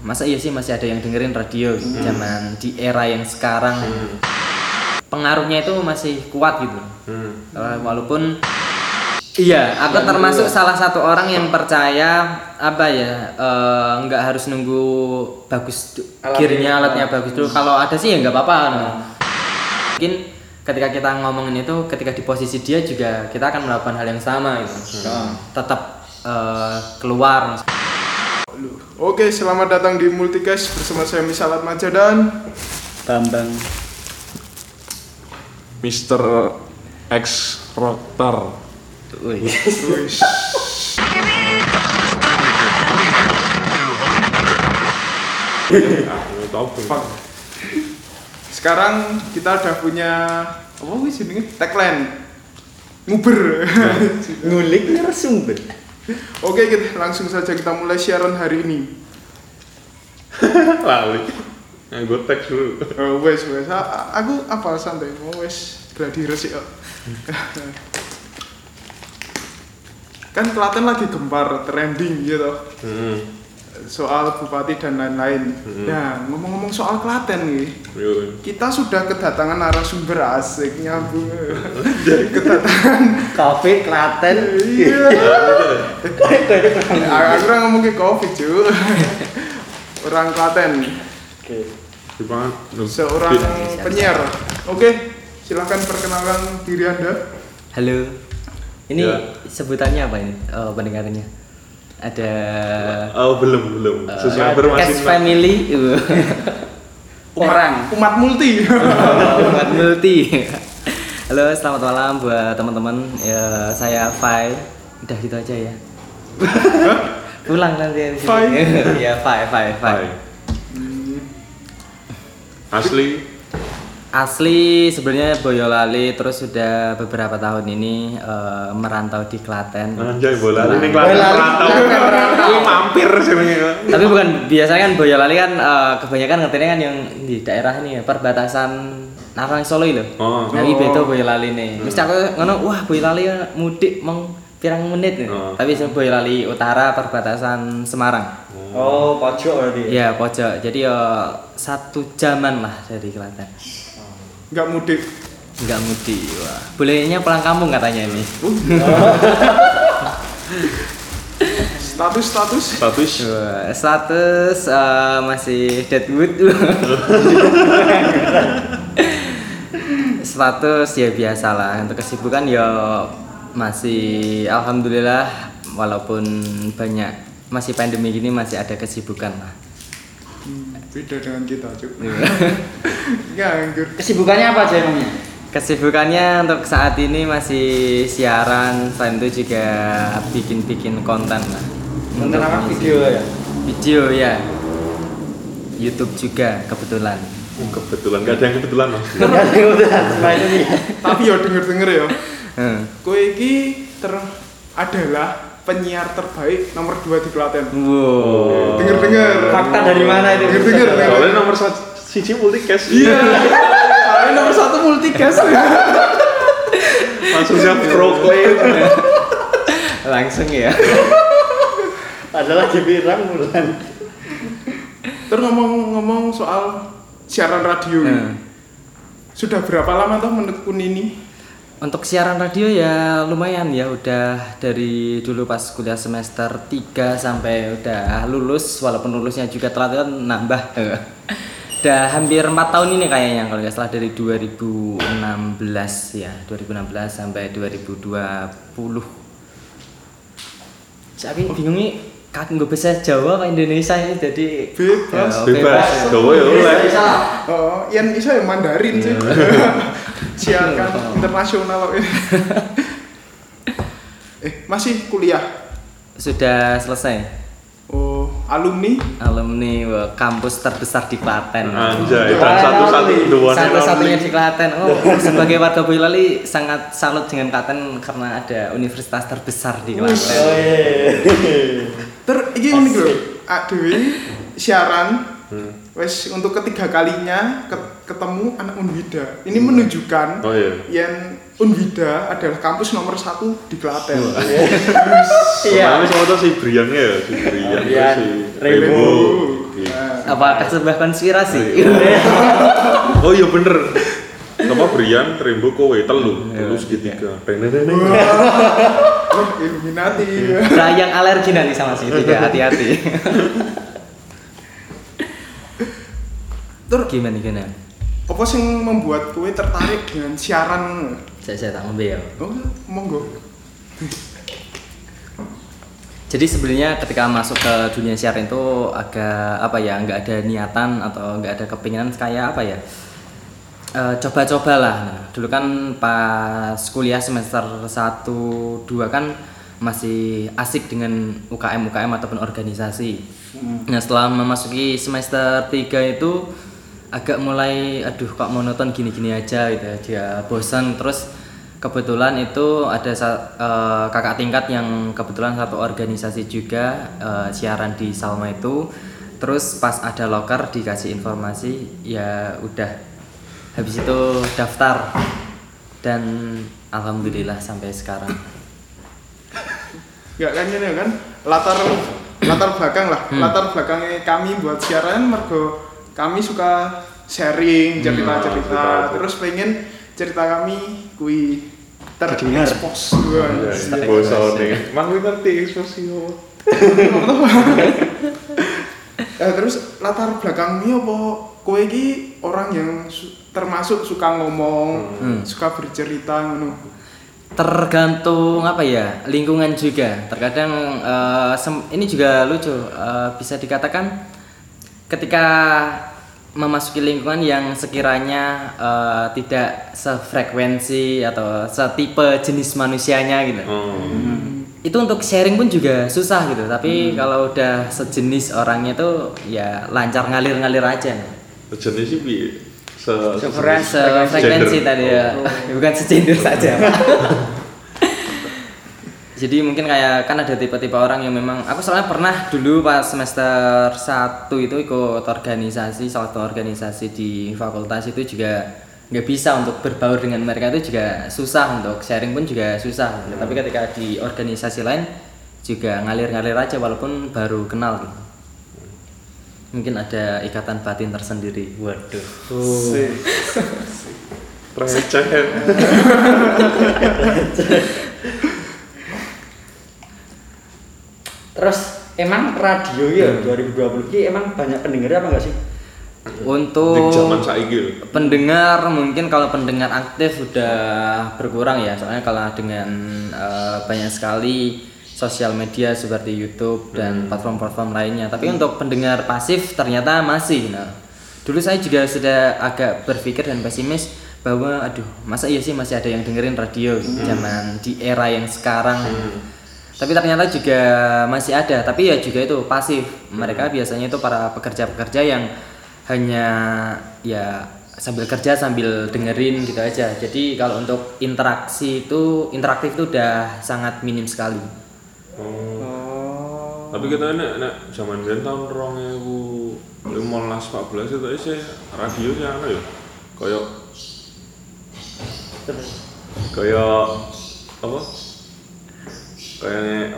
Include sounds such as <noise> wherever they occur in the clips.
masa iya sih masih ada yang dengerin radio gitu. zaman di era yang sekarang. Pengaruhnya itu masih kuat gitu. Hmm. Walaupun iya aku termasuk salah satu orang yang percaya apa ya eh, nggak harus nunggu bagus du- Alatnya. gearnya alatnya bagus dulu. Kalau ada sih ya nggak apa-apa no. mungkin ketika kita ngomongin itu ketika di posisi dia juga kita akan melakukan hal yang sama gitu. Tetap eh, keluar Oke, selamat datang di Multicast bersama saya Misalat Maja dan Bambang Mr. X. Wih. Fuck. Sekarang kita udah punya apa wis jenenge tagline. Nguber. ngulik narasumber Oke, kita langsung saja kita mulai siaran hari ini. <laughs> Lali. Nah, gue teks dulu. Oh, wes wes. Aku apa santai. Oh, wes gladi resik kok. kan Klaten lagi gempar trending gitu. Hmm. Soal bupati dan lain-lain. Nah, ngomong-ngomong soal Klaten nih, Yo. kita sudah kedatangan narasumber asik nyambung. <laughs> kedatangan. Covid Klaten Iya. <laughs> Aku orang ngomong ke covid cuy. Orang Klaten, oke mana? seorang penyiar. Oke, silahkan perkenalkan diri anda. halo ini Ya. sebutannya apa ini oh, pendengarnya ada Oh, belum, belum. Subscriber masih Family <laughs> orang Umat multi. <laughs> Umat multi. Halo, selamat malam buat teman-teman. Ya, saya Fai. Udah gitu aja ya. Pulang nanti. Fai? <laughs> ya, Fai, Fai, Fai. Hai. Asli. Asli sebenarnya Boyolali terus sudah beberapa tahun ini eh, merantau di Klaten. Anjay, bola ini Klaten lali. merantau. Ini mampir sini. Tapi bukan biasanya kan Boyolali kan eh, kebanyakan ngertinya kan yang di daerah ini ya, perbatasan Narang Solo itu. Oh. Nah, ini beda Boyolali nih. Mesti aku ngono, wah Boyolali mudik mong pirang menit nih. Oh. Tapi sing Boyolali utara perbatasan Semarang. oh pojok berarti Iya, pojok. Jadi ya satu jaman lah dari Klaten. Enggak mudik. Enggak mudik. Wah. Bolehnya pulang kampung katanya ini. Status status. Status. Wah, status eh, masih deadwood. status ya biasa lah untuk kesibukan ya masih alhamdulillah walaupun banyak masih pandemi gini masih ada kesibukan lah. Hmm, beda dengan kita cuy. <laughs> Nganggur. kesibukannya apa aja emangnya Kesibukannya untuk saat ini masih siaran, selain itu juga bikin-bikin konten lah. konten apa video ya Video ya. YouTube juga kebetulan. Oh, kebetulan, gak ada yang kebetulan mas. <laughs> nggak ada yang nih Tapi ya denger-denger ya. Hmm. Kowe iki ter adalah penyiar terbaik nomor 2 di Klaten. Wow. Denger-denger. fakta dari mana itu Denger-denger. Soalnya nomor satu siji multicast. Iya. Soalnya nomor satu multicast. Langsung siap proclaim. Langsung ya. adalah pirang bulan Terus ngomong-ngomong soal siaran radio. ini. Hmm. Sudah berapa lama toh menekun ini? Untuk siaran radio ya lumayan ya udah dari dulu pas kuliah semester 3 sampai udah lulus walaupun lulusnya juga telat kan nambah. <laughs> udah hampir 4 tahun ini kayaknya kalau nggak salah dari 2016 ya 2016 sampai 2020 tapi bingung nih kaki nggak bisa Jawa apa Indonesia ini jadi Bebas. Ya, Bebas. Jawa ya oleh. Oh, yang bisa ya Mandarin sih. Siarkan internasional kok. <laughs> eh, masih kuliah. sudah selesai Oh, alumni alumni wah, kampus terbesar di Klaten. Anjay, dan one and Satu-satunya only. di Klaten. Oh, sebagai warga Boyolali sangat salut dengan Klaten karena ada universitas terbesar di Klaten. oh Ter iki unik lho. Adewe siaran Hmm. wes untuk ketiga kalinya ket- ketemu anak Unwida. Ini menunjukkan Oh iya. yang Unwida adalah kampus nomor satu di Klaten. iya Kemarin semua tuh si Brian ya, si Brian, Brian. si Rainbow. Gitu. Apakah sebuah konspirasi? Oh iya bener. Apa Brian, Rembo, kowe telu, telu segitiga. Oh, Illuminati. Nah, yang alergi nanti sama segitiga, hati-hati. Tur, Gimana gimana? Apa sing membuat kowe tertarik dengan siaran? Saya saya tak ngombe ya. Oh, monggo. Jadi sebenarnya ketika masuk ke dunia siaran itu agak apa ya, nggak ada niatan atau nggak ada kepinginan kayak apa ya? Eh, coba-cobalah. Nah, dulu kan pas kuliah semester 1 2 kan masih asik dengan UKM UKM ataupun organisasi. Nah, setelah memasuki semester 3 itu agak mulai aduh kok monoton gini-gini aja gitu ya. Dia bosan terus kebetulan itu ada eh, kakak tingkat yang kebetulan satu organisasi juga eh, siaran di Salma itu terus pas ada loker dikasih informasi ya udah habis itu daftar dan alhamdulillah sampai sekarang Enggak kan ini kan latar latar belakang lah. Hmm. Latar belakangnya kami buat siaran mergo kami suka sharing cerita-cerita cerita. terus pengen cerita kami kui terekspos. Ya, ini nih. Mang kuwi ngerti? <laughs> Eh, terus latar belakangnya apa? Kowe iki orang yang su- termasuk suka ngomong, Hmm. suka bercerita ngono. tergantung apa ya lingkungan juga terkadang sem- ini juga lucu eh, bisa dikatakan ketika memasuki lingkungan yang sekiranya eh, tidak sefrekuensi atau setipe jenis manusianya gitu. Oh. itu untuk sharing pun juga susah gitu tapi kalau udah sejenis orangnya tuh ya lancar ngalir-ngalir aja. Jenis sih bi se Sefrekuensi. tadi ya. Bukan segender saja <laughs> jadi mungkin kayak kan ada tipe-tipe orang yang memang aku soalnya pernah dulu pas semester 1 itu ikut organisasi salah satu organisasi di fakultas itu juga nggak bisa untuk berbaur dengan mereka itu juga susah untuk sharing pun juga susah tapi ketika di organisasi lain juga ngalir-ngalir aja walaupun baru kenal gitu mungkin ada ikatan batin tersendiri Waduh. Sih. <laughs> receh. <laughs> Terus emang radio ya 2020 ini emang banyak pendengar apa enggak sih? untuk Di zaman saiki pendengar mungkin kalau pendengar aktif udah berkurang ya. Soalnya kalau dengan eh, banyak sekali sosial media seperti YouTube dan platform-platform lainnya. Tapi untuk pendengar pasif ternyata masih. Nah dulu saya juga sudah agak berpikir dan pesimis bahwa aduh masa iya sih masih ada yang dengerin radio zaman di era yang sekarang tapi ternyata juga masih ada tapi ya juga itu pasif mereka biasanya itu para pekerja-pekerja yang hanya ya sambil kerja sambil dengerin gitu aja jadi kalau untuk interaksi itu interaktif itu udah sangat minim sekali Oh. Tapi kita nek nek zaman biyen tahun 2015 14 itu sih radio sih ana ya. Kayak kayak apa? Kayak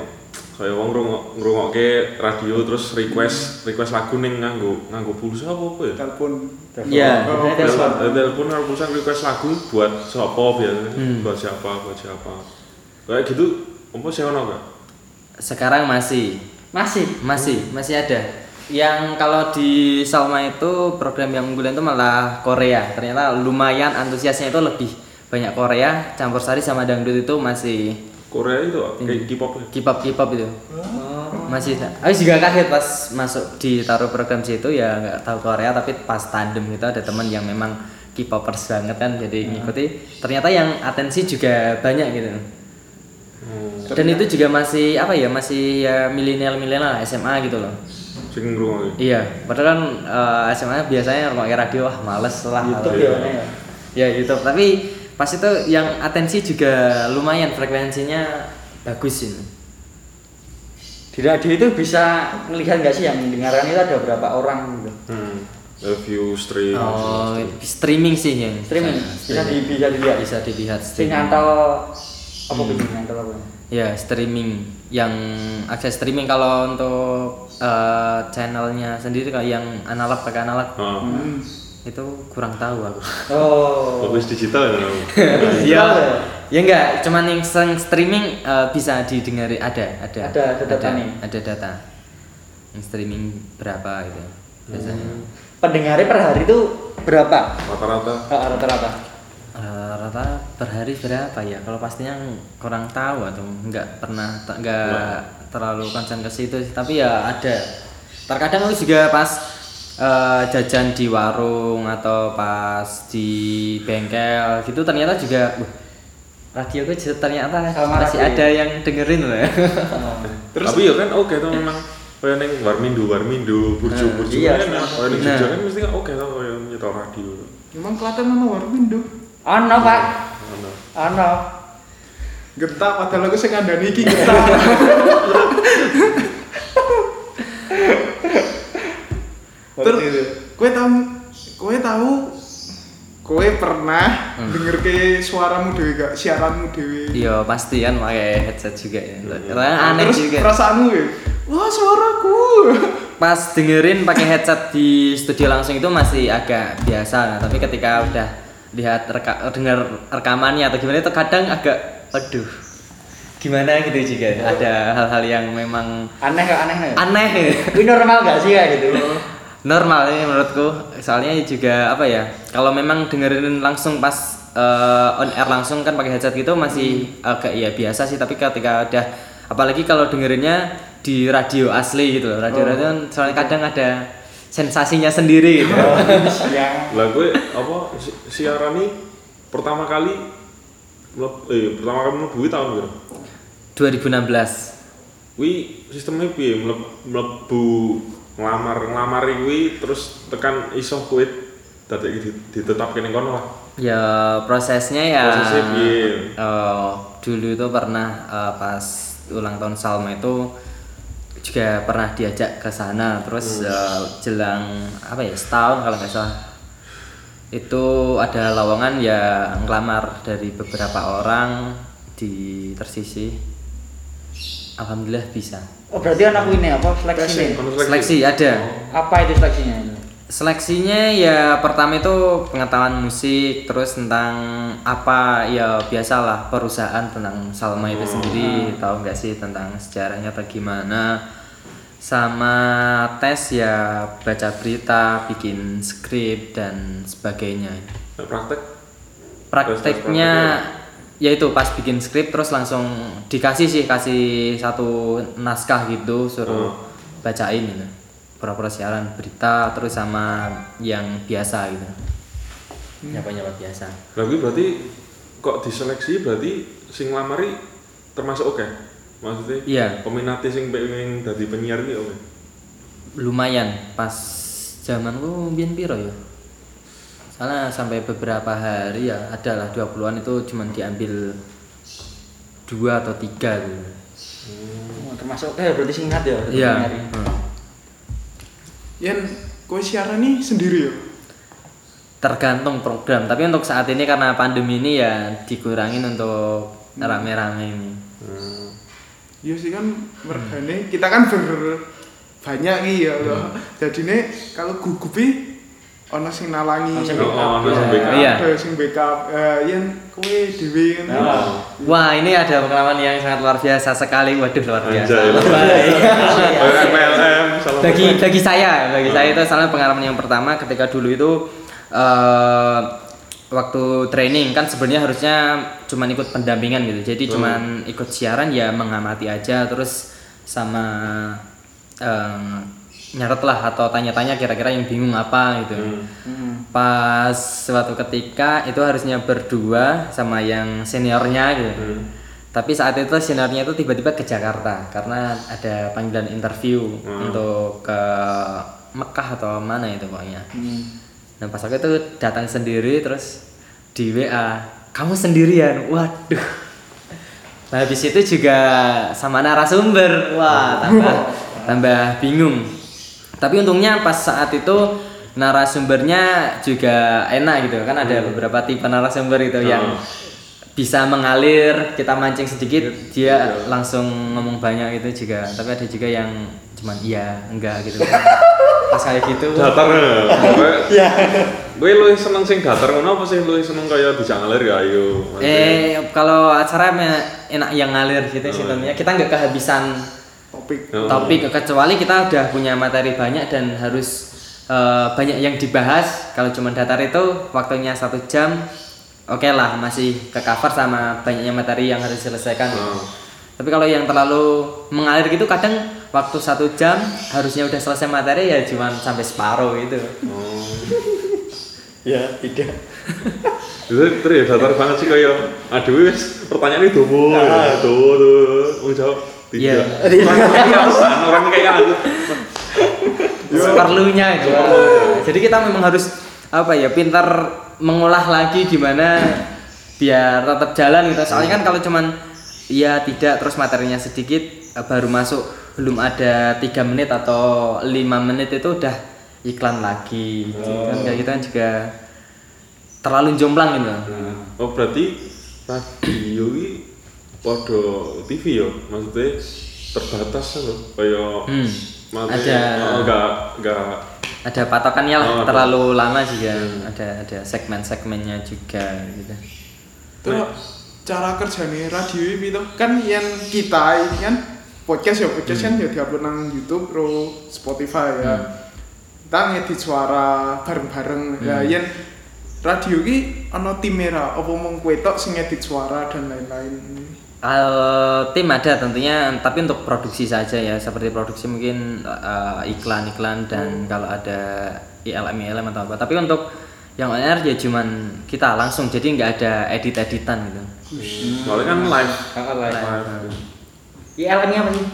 kayak wong ngrungok ngrungokke radio terus request request lagu ning nganggo nganggo pulsa apa apa ya? Telepon. Iya, ada Telepon, telepon. eh, pulsa request lagu buat siapa biasanya? Hmm. Buat siapa, buat siapa. Kayak gitu, apa sih ono gak? sekarang masih Masih. masih masih ada yang kalau di Salma itu program yang unggulan itu malah Korea ternyata lumayan antusiasnya itu lebih banyak Korea campur sari sama dangdut itu masih Korea itu kayak K-pop ya? K-pop K-pop itu masih aku juga kaget pas masuk ditaruh program situ ya nggak tahu Korea tapi pas tandem itu ada teman yang memang K-popers banget kan jadi ngikuti ternyata yang atensi juga banyak gitu Hmm. dan itu juga masih apa ya masih ya milenial milenial SMA gitu loh Sing ngrungokke. iya padahal kan eh, SMA biasanya pakai radio wah males lah YouTube iya. ya. ya. ya YouTube tapi pas itu yang atensi juga lumayan frekuensinya bagus ini Di radio itu bisa melihat nggak sih yang mendengarkan itu ada berapa orang gitu? Hmm. Review stream. oh streaming sih yang Streaming bisa di, bisa dilihat. bisa dilihat streaming nyantol apa gitu nyantol apa? ya streaming yang akses streaming kalau untuk eh, channelnya sendiri kayak yang analog pakai analog Oh. Hmm. Itu kurang tahu aku Oh. Bagus digital ya. <laughs> ya ya enggak cuman yang sering streaming eh, bisa didengari ada ada Ada- ada data nih. ada data yang streaming berapa gitu biasanya Pendengarnya per hari itu berapa? Rata-rata. Ah, Rata-rata. Eh, rata per hari berapa ya kalau pastinya kurang tahu atau enggak pernah enggak terlalu konsen ke situ tapi ya ada terkadang aku juga pas eh, jajan di warung atau pas di bengkel gitu ternyata juga wah, radio gue ternyata Sama masih radio. ada yang dengerin loh ya <laughs> Terus Tapi ya kan oke tuh memang kayak neng Warmindo, Warmindo, Burjo, Nah, Burjo iya, kan kayak neng. Jogja kan mesti oke tuh kayak nyetor radio. memang Klaten ono Warmindo. Ono, Pak. Mana? Ono. Getak padahal aku sing ngandani iki getak. <laughs> Terus kowe tau kowe tahu kowe pernah denger ke suaramu dewe gak? Siaranmu dewe. iya pasti kan pakai headset juga ya. Karena aneh Terus juga. perasaanmu ya, wah suaraku. <laughs> pas dengerin pakai headset di studio langsung itu masih agak biasa. Tapi ketika udah lihat reka, dengar rekamannya atau gimana itu kadang agak aduh gimana gitu juga ada hal-hal yang memang Aneh kok aneh nih. aneh. Ini normal gak sih kayak gitu? <laughs> normal ini menurutku. Soalnya juga apa ya kalau memang dengerin langsung pas eh, on air langsung kan pakai headset gitu masih agak ya biasa sih. Tapi ketika udah apalagi kalau dengerinnya di radio asli gitu loh. Radio radio kan soalnya kadang ada sensasinya sendiri gitu. Yang <laughs> Lah gue apa si- siaran nih pertama kali eh pertama kali mlebu tahun berapa? 2016 Wi sistemnya piye? Mlebu ngelamar ngelamar kuwi terus tekan iso kuwi dadi di- ditetapke ning kono lah. ya prosesnya ya Prosesnya piye? eh, dulu itu pernah eh, pas ulang tahun Salma itu juga pernah diajak ke sana terus eh, jelang apa ya setahun kalau nggak salah itu ada lowongan ya ngelamar dari beberapa orang di tersisi alhamdulillah bisa Oh berarti anakku ini apa? Seleksi seleksi ada. Apa itu seleksinya ini? Seleksinya ya pertama itu pengetahuan musik, terus tentang apa ya biasalah perusahaan tentang Salma itu sendiri, tahu nggak sih tentang sejarahnya atau gimana? Sama tes ya baca berita, bikin skrip dan sebagainya. Praktek? Prakteknya ya itu pas bikin skrip terus langsung dikasih sih kasih satu naskah gitu suruh bacain gitu. Pura-pura siaran berita terus sama yang biasa gitu. Nyapa-nyapa biasa. Lagi berarti kok diseleksi berarti sing nglamari termasuk oke. Maksudnya Iya. peminati sing pengen dadi penyiar iki oke. Lumayan pas zamanku biyen piro ya? Soalnya sampai beberapa hari ya adalah 20-an itu cuman diambil dua atau tiga gitu. Oh, termasuk eh berarti singkat ya? Iya. Hmm. Yen kowe siaran nih sendiri ya. tergantung program tapi untuk saat ini karena pandemi ini ya dikurangin untuk rame-rame ini Hmm. Iya sih kan mergane kita kan ber banyak nih ya loh. Jadi nih kalau gugupi ono sing nalangi. Ono sing Oh, ono sing Ya, backup. Iya. Ada sing backup. Eh, yen kowe dhewe kan. Nah. wah ini ada pengalaman yang sangat luar biasa sekali waduh luar biasa salah bagi bagi saya bagi saya itu salah pengalaman yang pertama ketika dulu itu eh, waktu training kan sebenarnya harusnya cuman ikut pendampingan gitu jadi cuman ikut siaran ya mengamati aja terus sama eh, nyatet lah atau tanya-tanya kira-kira yang bingung apa gitu Hmm. pas suatu ketika itu harusnya berdua sama yang seniornya gitu Hmm. tapi saat itu seniornya itu tiba-tiba ke Jakarta karena ada panggilan interview Hmm. untuk ke Mekah atau mana itu pokoknya Hmm. nah pas aku itu datang sendiri terus di WA kamu sendirian waduh nah habis itu juga sama narasumber wah tambah <laughs> tambah bingung tapi untungnya pas saat itu narasumbernya juga enak gitu. Kan ada beberapa tipe narasumber itu yang bisa mengalir kita mancing sedikit dia langsung ngomong banyak itu juga. Tapi ada juga yang cuman iya enggak gitu. Pas kayak gitu. Datar <laughs> Iya. gue lu seneng sing datar ngono apa sih? Lu seneng kayak dijak ngalir gak ayo eh kalau acara enak yang ngalir gitu sih Oh. tentunya kita nggak kehabisan topik Oh. topik kecuali kita udah punya materi banyak dan harus eh, banyak yang dibahas kalau cuma datar itu waktunya satu jam oke lah masih ke cover sama banyaknya materi yang harus diselesaikan Oh. tapi kalau yang terlalu mengalir gitu kadang waktu satu jam harusnya udah selesai materi ya cuma sampai separuh gitu oh. Ya, tidak. itu terus ya datar banget sih kayak aduh wis pertanyaan itu Ah. domo tuh mau jawab Iya. tidak orang kayak aku seperlunya gitu. Jadi kita memang harus apa ya pintar mengolah lagi gimana biar tetap jalan gitu. Soalnya kan kalau cuman iya tidak terus materinya sedikit eh, baru masuk belum ada tiga menit atau lima menit itu udah iklan lagi gitu. kan kayak gitu kan juga terlalu jomplang gitu. oh berarti ini podo TV ya maksudnya terbatas kan loh kayak Hmm, maksudnya ada. oh, enggak enggak. Ada patokannya lah Oh, terlalu lama juga. Ada ada segmen-segmennya juga gitu. terus cara kerjanya radio ini tuh kan yang kita ini kan podcast ya podcast kan ya diupload nang YouTube pro Spotify ya. Kita ngedit suara bareng-bareng. Ya yang radio ini ono tim merah apa mau kue tok sing ngedit suara dan lain-lain Kalau tim ada tentunya, tapi untuk produksi saja ya, seperti produksi mungkin eh, iklan-iklan dan kalau ada ILM ILM atau apa. Tapi untuk yang on air ya cuman kita langsung, jadi nggak ada edit-editan gitu. soalnya kan live Kakak lain. live ILM-nya apa sih?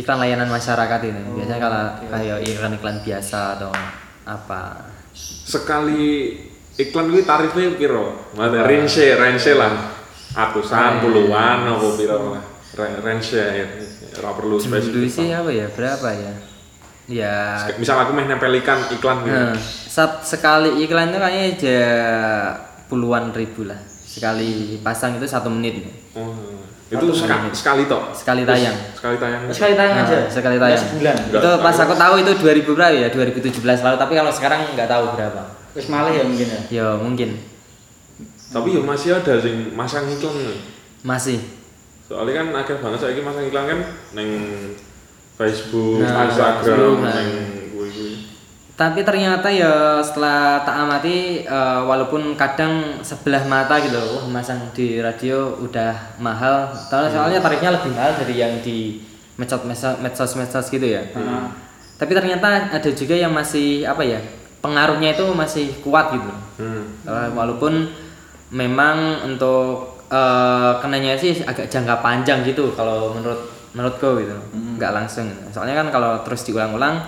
Iklan layanan masyarakat itu, biasanya kalau kayak iklan-iklan biasa atau apa. sekali iklan gue tarifnya piro? Maksudnya range range lah atusan puluhan apa piro Ra- range ya ora perlu Dulu spesifik sih apa ya, berapa ya? Ya misal aku meh nempel ikan iklan gitu Nah, sat- sekali iklan itu kayaknya aja puluhan ribu lah. Sekali pasang itu satu menit. oh, itu seka- sekali toh Sekali tayang. sekali tayang Sekali tayang Nah, aja. sekali Nggak tayang. sebulan. Enggak, itu pas aku- aku tahu itu 2000 berapa ya? 2017 lalu. Tapi kalau sekarang nggak tahu berapa. Terus malah ya mungkin ya. Ya mungkin tapi ya masih ada sing masang iklan nih. masih. soalnya kan akeh banget saya masang iklan kan neng Facebook, Nah, Instagram, nah. neng gue gue Tapi ternyata ya setelah tak amati eh, walaupun kadang sebelah mata gitu wah masang di radio udah mahal. Soalnya, soalnya tarifnya lebih mahal dari yang di medsos medsos medsos gitu ya. Tapi ternyata ada juga yang masih apa ya pengaruhnya itu masih kuat gitu. hmm. Eh, walaupun memang untuk eh, kenanya sih agak jangka panjang gitu kalau menurut menurutku gitu. Nggak langsung soalnya kan kalau terus diulang-ulang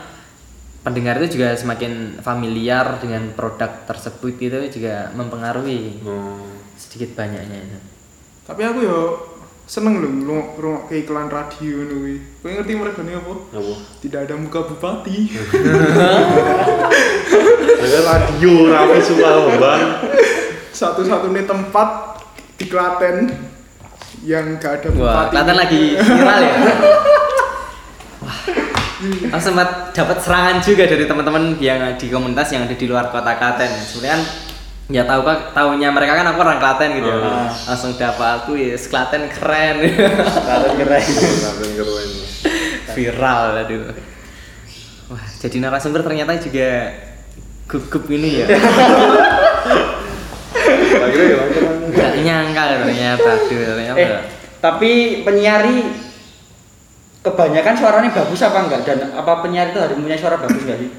pendengar itu juga semakin familiar dengan produk tersebut gitu juga mempengaruhi oh. sedikit banyaknya itu. tapi aku yo seneng loh lu ngrungok ke iklan radio nih kowe ngerti mereka apa? Apa? Tidak ada muka bupati. <laughs> Ada radio rapi suka bang satu-satunya tempat di Klaten yang gak ada Wah, bupati Klaten lagi viral ya. Wah, aku sempat dapat serangan juga dari teman-teman yang di komunitas yang ada di luar kota Klaten. Sebenarnya kan ya tahu kan tahunya mereka kan aku orang Klaten gitu. ya. Ah. Langsung dapat aku ya Klaten keren. Kalau keren. Keren keren viral aduh. Wah, jadi narasumber ternyata juga gugup ini ya. <laughs> akhirnya ya nyangka ternyata aduh ternyata. Eh, tapi penyiari kebanyakan suaranya bagus apa enggak dan apa penyiar itu harus punya suara bagus enggak sih?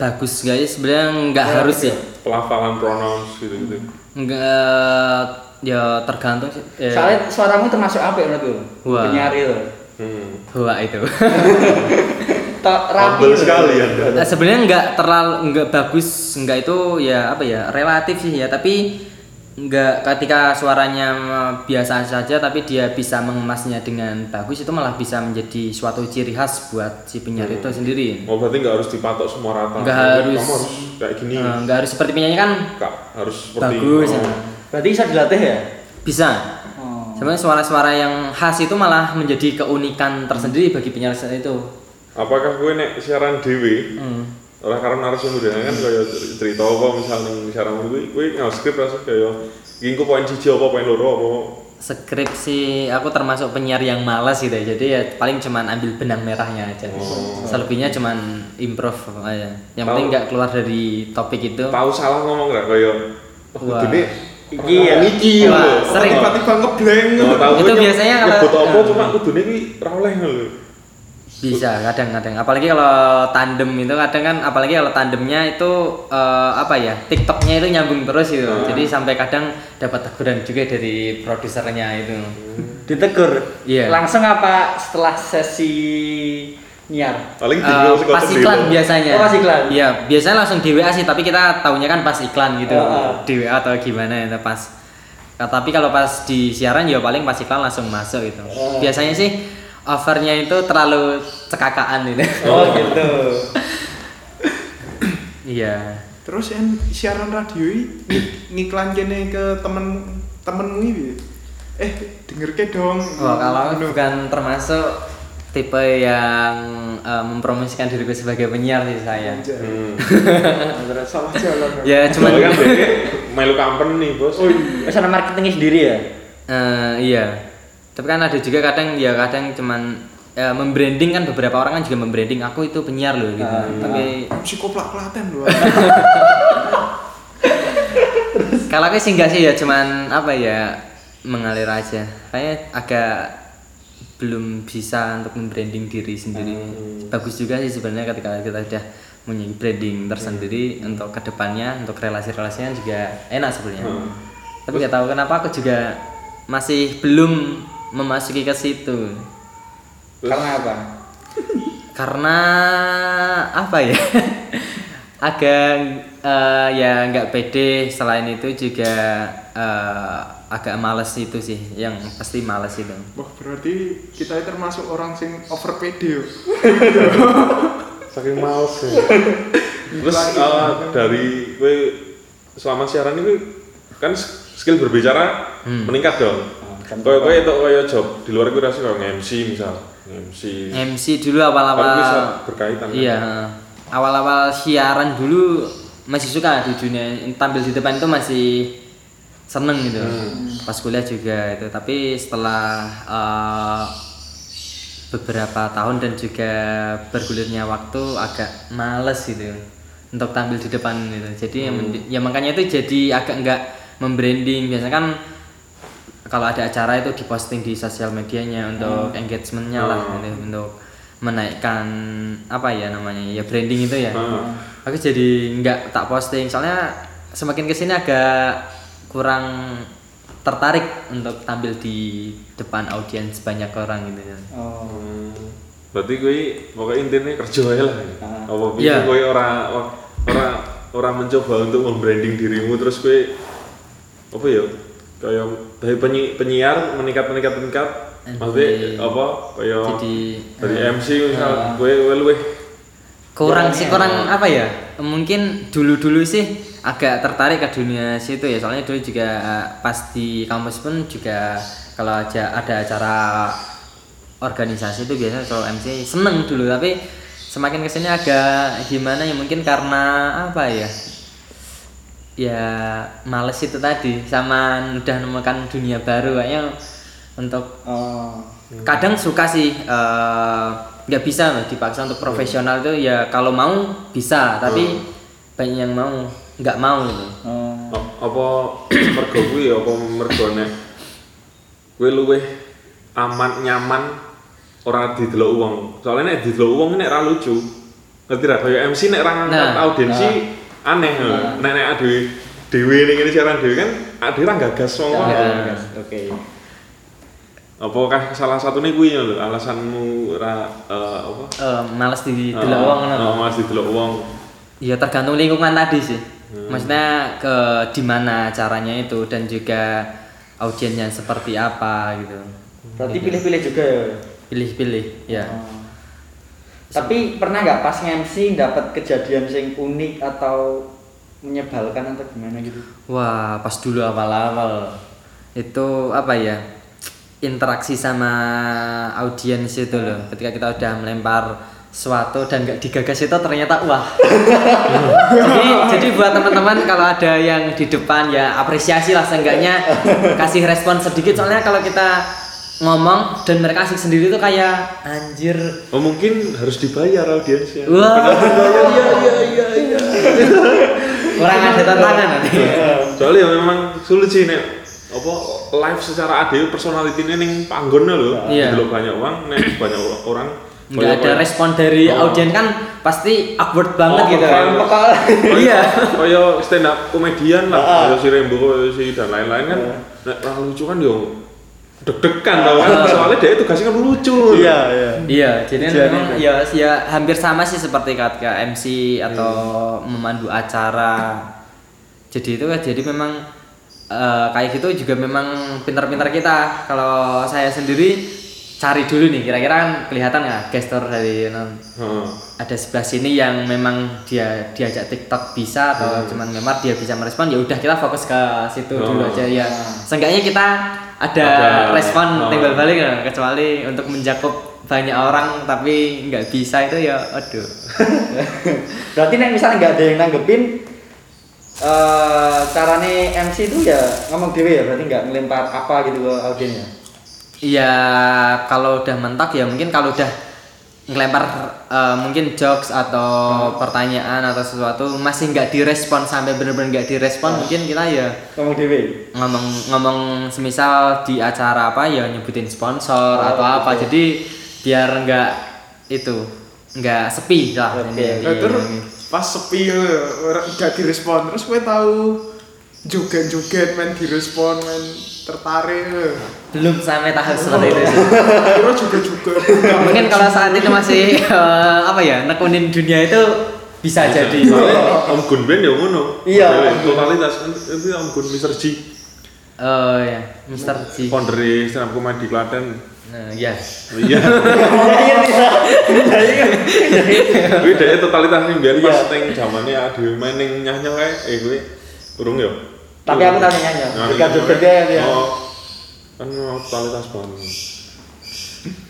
Bagus guys, sebenarnya nggak harus ya. pelafalan pronounce gitu gitu Enggak ya tergantung sih. Eh, Soalnya suaramu termasuk apa ya menurut? Wah. Penyiar itu. hmm. Wah itu. <laughs> Rapi. Humble sekali ya Nah, sebenarnya nggak terlalu nggak bagus nggak itu ya apa ya relatif sih ya tapi nggak ketika suaranya biasa saja tapi dia bisa mengemasnya dengan bagus itu malah bisa menjadi suatu ciri khas buat si penyiar itu sendiri oh berarti nggak harus dipatok semua rata Nggak Kamu harus. harus kayak gini Eh, nggak harus seperti penyanyi kan Kak, harus seperti bagus oh. ya. Berarti bisa dilatih ya? bisa Oh. sebenarnya suara-suara yang khas itu malah menjadi keunikan tersendiri bagi penyiar itu apakah gue nek siaran dewi Hmm. Ora karena narasumber kan kaya cerita apa misalnya siaran gue gue nggak skrip rasa kaya iki engko poin siji apa poin loro apa Skrip sih aku termasuk penyiar yang malas gitu ya. Jadi ya paling cuman ambil benang merahnya aja. Selebihnya cuman improv aja. Yang penting Tahu- nggak keluar dari topik itu. tahu salah ngomong gak kaya oh, Wah. ini Iki ya. iki sering. tiba-tiba Oh, tahu Itu gue biasanya kalau- nyebut apa Hmm. cuma kudune iki ra oleh lho. Bisa kadang-kadang. Apalagi kalau tandem itu kadang kan apalagi kalau tandemnya itu eh, apa ya? TikToknya itu nyambung terus gitu. Ah. Jadi sampai kadang dapat teguran juga dari produsernya itu. Ditegur. Iya. Langsung apa setelah sesi nyiar? Paling di sing pas iklan biasanya. Oh, pas iklan. Iya, biasanya langsung di WA sih, tapi kita taunya kan pas iklan gitu. Oh, oh. Di WA atau gimana itu pas. Nah, tapi kalau pas di siaran ya paling pas iklan langsung masuk gitu. Oh. Biasanya sih overnya itu terlalu cekakaan gitu. Oh, gitu. <coughs> Iya. terus yang siaran radio ini ng- <coughs> ngiklan kene ke temen temenmu ini eh denger ke dong Wah, kalau Ngono. bukan termasuk tipe yang eh, mempromosikan diriku sebagai penyiar sih saya. Hmm. <laughs> Terus salah jalan kan? Ya cuman Soalnya kan melu company, Bos. oh iya marketingnya sendiri ya? Eh, iya. Tapi kan ada juga kadang ya kadang cuman ya, membranding kan beberapa orang kan juga membranding aku itu penyiar loh gitu. Ah, Tapi psikoplak klaten loh <laughs> kalau aku sih enggak sih ya cuman apa ya mengalir aja. Kayaknya agak belum bisa untuk membranding diri sendiri. Bagus juga sih sebenarnya ketika kita udah punya branding tersendiri untuk ke depannya untuk relasi-relasinya juga enak sebenarnya. Hmm. Tapi nggak tahu kenapa aku juga masih belum memasuki ke situ. Karena apa? karena apa ya <laughs> agak eh, ya nggak pede selain itu juga eh, agak males itu sih yang pasti males itu wah berarti kita termasuk orang sing over pede Saking males ya. <laughs> Terus eh, dari gue selama siaran ini kan skill berbicara Hmm. meningkat dong. Kan Kayak gue itu kayak job di luar gue rasa kayak MC misal, MC. MC dulu Kan bisa awal-awal berkaitan. kan? iya awal-awal siaran dulu masih suka di dunia tampil di depan itu masih seneng gitu. Pas kuliah juga itu. Tapi setelah eh, beberapa tahun dan juga bergulirnya waktu agak males gitu untuk tampil di depan gitu. Jadi ya men- ya makanya itu jadi agak enggak membranding. Biasanya kan kalau ada acara itu diposting di sosial medianya untuk engagementnya lah gitu, untuk menaikkan apa ya namanya ya branding itu ya Hmm. aku jadi nggak tak posting soalnya semakin ke sini agak kurang tertarik untuk tampil di depan audiens banyak orang gitu Oh. Hmm. Berarti gue pokoknya intinya kerja aja lah. ya. Ah. Apa Iya. bisa gue orang orang orang mencoba untuk membranding dirimu terus gue apa ya kayak dari penyi, penyiar meningkat meningkat meningkat. Maksudnya apa kayak jadi- dari eh, MC misal gue gue luwih kurang sih kurang apa ya? Mungkin dulu dulu sih agak tertarik ke dunia situ ya. Soalnya dulu juga eh, pas di kampus pun juga kalau aja ada acara organisasi itu biasanya kalau MC seneng dulu. Tapi semakin ke sini agak gimana ya? Mungkin karena apa ya ya males itu tadi sama udah nemukan dunia baru kayaknya untuk Oh. kadang suka sih eh, nggak bisa loh dipaksa untuk profesional itu ya kalau mau bisa tapi banyak yang mau nggak mau gitu. Oh. a- apa <clears throat> mergo gue ya apa mergo nek gue luwih aman nyaman orang didelok uang soalnya nek didelok uang nek ra lucu. Ngerti ra? Kayak MC nek ra ngangkat Nah. audiensi aneh nek nek ade dewe ning ngene siaran dewe kan ade ra gagas wong. Oh, Ya. Oke. apakah salah satunya gue lho? Alasanmu ra eh, apa? Eh, males di Eh, delok uang ngono. eh, mas didelok uang ya tergantung lingkungan tadi sih. Maksudnya ke di mana caranya itu dan juga audiensnya seperti apa gitu. Berarti pilih-pilih juga ya. pilih-pilih ya Oh. Tapi pernah nggak pas nge-MC dapat kejadian sing unik atau menyebalkan atau gimana gitu? Wah, pas dulu awal-awal itu apa ya? Interaksi sama audiens itu loh. Ketika kita udah melempar suatu dan nggak digagas itu ternyata wah. jadi jadi buat teman-teman kalau ada yang di depan ya apresiasi lah seenggaknya kasih respon sedikit soalnya kalau kita ngomong dan mereka asik sendiri tuh kayak anjir Oh mungkin harus dibayar audiensnya. wah <laughs> Iya iya iya iya. kurang ada tantangan nanti. Soalnya ya memang sulit sih nek apa live secara ADW personality ini ning panggonnya loh. Iya. Delok banyak uang, nek banyak orang nggak ada respon dari Oh. audien kan pasti awkward banget Oh, gitu kan. Bakal <laughs> Iya. Kaya stand up komedian lah, Ah. kaya si Rembo, si dan lain-lain kan. Ra lucu kan yo deg-degan tau kan. <laughs> Soalnya dia tugasnya kan lucu. Iya, iya. Iya, jadi kan Jadi memang itu. ya ya hampir sama sih seperti ketika MC atau memandu acara. Jadi itu kan jadi memang eh, kayak gitu juga memang pintar-pintar kita. Kalau saya sendiri cari dulu nih kira-kira kan kelihatan nggak gestur dari non Heeh. ada sebelah sini yang memang dia diajak TikTok bisa atau cuman memang dia bisa merespon ya udah kita fokus ke situ Oh. dulu aja ya. Seenggaknya kita ada, Ada, respon oh. timbal balik ya, kecuali untuk mencakup banyak orang tapi nggak bisa itu ya aduh. <laughs> Berarti nek misalnya nggak ada yang nanggepin eh carane MC itu ya ngomong dewe ya, berarti nggak ngelempar apa gitu ke audiennya. Iya kalau udah mentok ya mungkin kalau udah ngelempar eh, mungkin jokes atau pertanyaan atau sesuatu masih nggak direspon sampai bener-bener nggak direspon mungkin kita ya Ngomong dewe. ngomong ngomong semisal di acara apa ya nyebutin sponsor Oh, atau apa. jadi biar nggak itu nggak sepi lah Oke. ini. Nah, terus pas sepi ya, orang gak direspon terus gue tahu joget-joget main direspon main tertarik belum sampai tahap seperti itu sih. Kira juga juga mungkin kalau saat itu masih eh, apa ya nekunin dunia itu bisa jadi Om Gun Ben ya ngono. Iya, Dewe, Om Gun. Totalitas itu Om Gun Mr. G. oh ya Mister G Founder di stand up comedy Klaten. nah, ya Iya. Iya, iya. Iya, iya. Kuwi dhek totalitas nih biar pas Iya. teng zamane ade main ning nyah-nyah kae eh kuwi urung ya. Tapi aku tahu nyanyi. Jika iya, joget makanya. ya. Oh. Kan totalitas banget.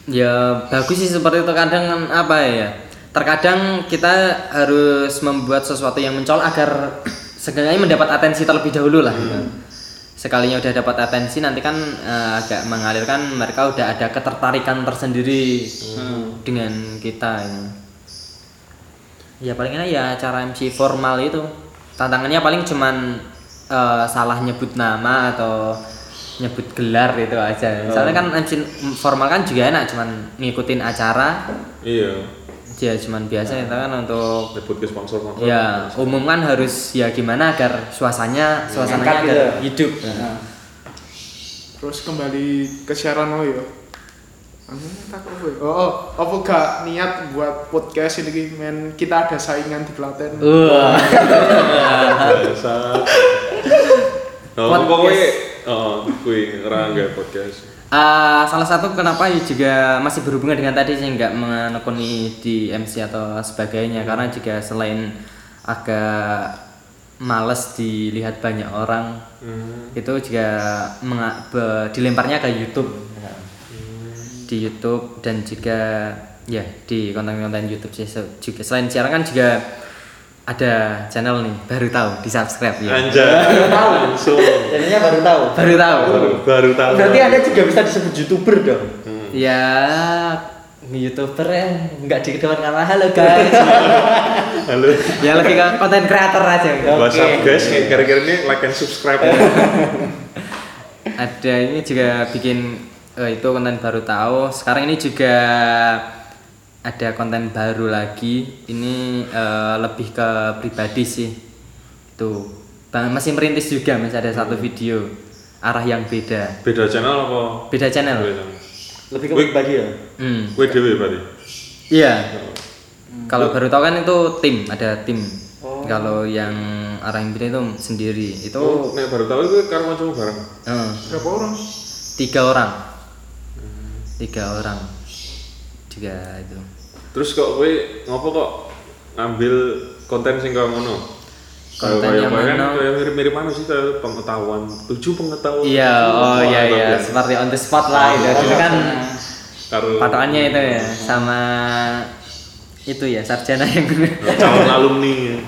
ya bagus sih seperti itu kadang apa ya terkadang kita harus membuat sesuatu yang mencolok agar seenggaknya mendapat atensi terlebih dahulu lah gitu. sekalinya udah dapat atensi nanti kan eh, agak mengalirkan mereka udah ada ketertarikan tersendiri dengan kita ini. ya paling enak ya cara MC formal itu tantangannya paling cuman eh, salah nyebut nama atau nyebut gelar itu aja soalnya kan MC formal kan juga enak cuman ngikutin acara Iya. ya cuman biasa itu kan untuk Nyebut ke sponsor-sponsor. ya umum kan harus ya gimana agar suasananya suasananya Ngangkat agar gitu. hidup Nah. terus kembali ke siaran lo ya Anu tak apa ya? Oh, oh, apa gak niat buat podcast ini men kita ada saingan di Klaten. Wah. Biasa. Oh, Podcast. pokoknya oh, kuwi ora nggak podcast. Eh, salah satu kenapa ya juga masih berhubungan dengan tadi sih nggak menekuni di MC atau sebagainya karena juga selain agak males dilihat banyak orang Hmm. itu juga dilemparnya ke YouTube di YouTube dan juga ya di konten-konten YouTube sih juga selain siaran kan juga ada channel nih baru tahu di subscribe ya Anjay. tahu. Langsung. Jadinya baru tahu. baru tahu Baru, baru tahu. Berarti Anda juga bisa disebut YouTuber dong. Hmm. ya youtuber ya nggak di depan kamera halo guys <laughs> Halo. ya lebih ke konten kreator aja gitu. Oke. WhatsApp guys, kira-kira ini like and subscribe ya. <laughs> ada ini juga bikin eh, itu konten baru tahu sekarang ini juga ada konten baru lagi. Ini eh, lebih ke pribadi sih. Tuh. Bang- masih merintis juga masih ada satu video. Arah yang beda. Beda channel apa? beda channel. Beda. Lebih ke pribadi ya. hmm. Dewe berarti. iya. Kalau baru tahu kan itu tim ada tim. Oh. kalau yang arah yang beda itu sendiri. Itu Oh, nek baru tahu itu karo kancamu bareng. eh, Berapa orang? tiga orang. Tiga orang. Juga itu Terus kok kowe ngopo kok ngambil konten sing kaya ngono? Konten kayak yang kayak mana? kayak mirip-mirip mana sih kayak pengetahuan, tujuh pengetahuan. Iya, oh iya iya, ya. seperti on the spot lah itu. Oh, Itu kan Karo patokannya itu ya sama itu ya sarjana yang <laughs> calon alumni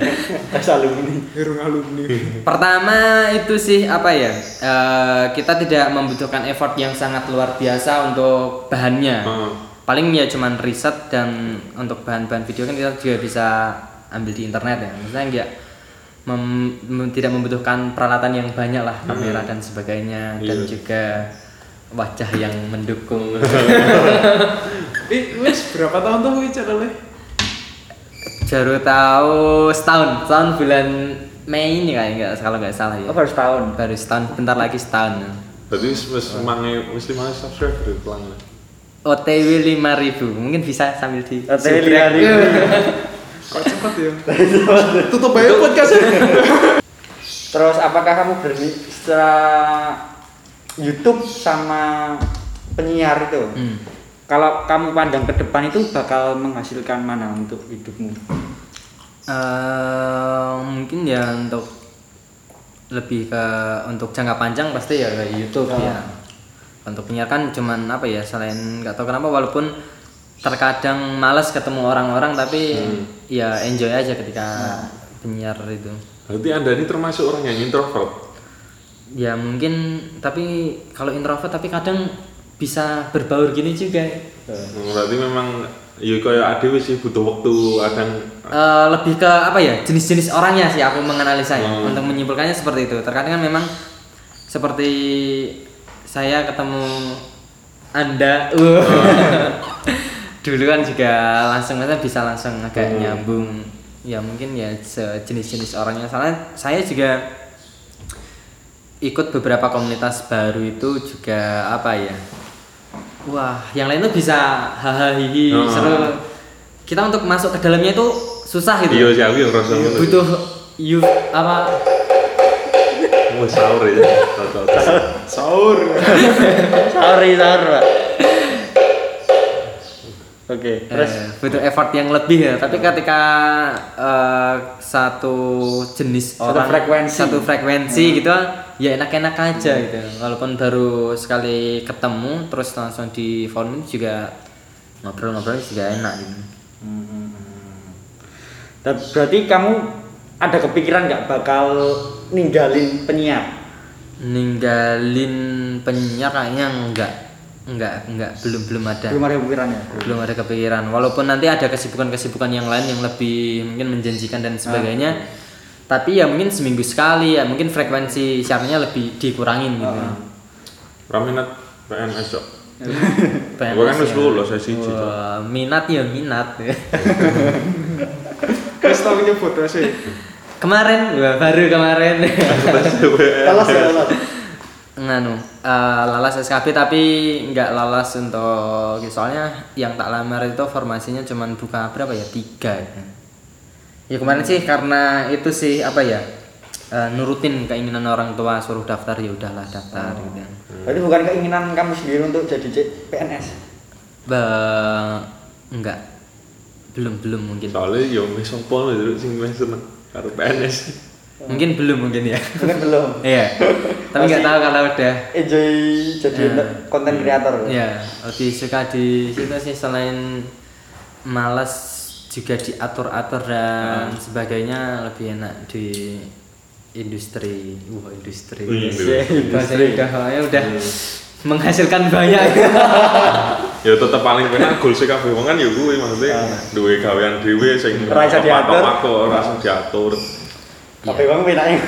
Tes alumni. Herung alumni. Pertama itu sih apa ya? eh, kita tidak membutuhkan effort yang sangat luar biasa untuk bahannya. Heeh. Paling ya cuman riset dan untuk bahan-bahan video kan kita juga bisa ambil di internet ya. Maksudnya enggak mem- mem- tidak membutuhkan peralatan yang banyak lah kamera dan sebagainya dan Iya. juga wajah yang mendukung. <laughs> Wis berapa tahun tuh wis channelnya? Baru tahu setahun, setahun bulan Mei ini kayak nggak kalau nggak salah ya. Oh, baru setahun. Baru setahun, bentar lagi setahun. berarti wis wis wis lima subscriber ya, pelan OTW 5000 mungkin bisa sambil di OTW 5.000. <laughs> Kok cepet ya? <laughs> Tutup aja podcast <laughs> Terus apakah kamu berani secara YouTube sama penyiar itu? Hmm. Kalau kamu pandang ke depan itu bakal menghasilkan mana untuk hidupmu? Eh, mungkin ya untuk lebih ke untuk jangka panjang pasti ya kayak YouTube Oh. ya. Untuk penyiar kan cuman apa ya selain nggak tahu kenapa walaupun terkadang males ketemu orang-orang tapi ya enjoy aja ketika penyiar itu. berarti anda ini termasuk orang yang introvert Ya mungkin tapi kalau introvert tapi kadang bisa berbaur gini juga. Hmm, berarti memang ya kayak adewe sih butuh waktu kadang Eh, lebih ke apa ya jenis-jenis orangnya sih aku menganalisanya Hmm. untuk menyimpulkannya seperti itu terkadang kan memang seperti saya ketemu anda. <laughs> Dulu kan juga langsung kan bisa langsung agak Hmm. nyambung. Ya mungkin ya sejenis-jenis orangnya. Soalnya saya juga ikut beberapa komunitas baru itu juga apa ya? Wah yang lain tuh bisa hahaha Oh. seru. Kita untuk masuk ke dalamnya itu susah gitu. Iya sih aku yang ngono. butuh you apa? Wah, sahur ya. Sahur. Sorry, sorry, Pak. Oke, terus eh, butuh effort yang lebih ya tapi ketika eh, satu jenis Satu orang frekuensi. satu frekuensi gitu ya enak-enak aja gitu walaupun baru sekali ketemu terus langsung di forum juga ngobrol-ngobrol juga enak gitu Dan berarti kamu ada kepikiran nggak bakal ninggalin penyiar? Ninggalin penyiar kayaknya enggak enggak enggak belum belum ada Belum ada kepikiran ya? belum ada kepikiran walaupun nanti ada kesibukan-kesibukan yang lain yang lebih mungkin menjanjikan dan sebagainya tapi ya mungkin seminggu sekali ya mungkin frekuensi siarnya lebih dikurangin gitu Raminat PNS cok <laughs> PNS Gua kan ya. lulus, saya. Wah, minat ya minat <laughs> Wis tau nyebut sih. <laughs> kemarin baru kemarin. Lolos ya, lolos. nganu eh, lalas SKB tapi nggak lalas untuk soalnya yang tak lamar itu formasinya cuman buka berapa ya? Tiga ya. ya kemarin sih karena itu sih apa ya eh, nurutin keinginan orang tua suruh daftar ya udahlah daftar gitu Berarti bukan keinginan kamu sendiri untuk jadi C- PNS. Ba- enggak belum belum mungkin. Soalnya ya wis sopo lho Dulu sing seneng karo PNS mungkin belum mungkin ya Mungkin belum. iya tapi nggak tahu kalau udah Enjoy jadi Eh. konten kreator. ya lebih suka di situ sih selain malas juga diatur atur dan sebagainya lebih enak di industri wah industri industri. Bahasanya udah ya udah menghasilkan banyak ya tetep paling penak goal sih kabeh wong kan ya kuwi maksudnya duwe gawean dhewe sing Ora iso diatur. ora iso diatur Tapi bang penaknya.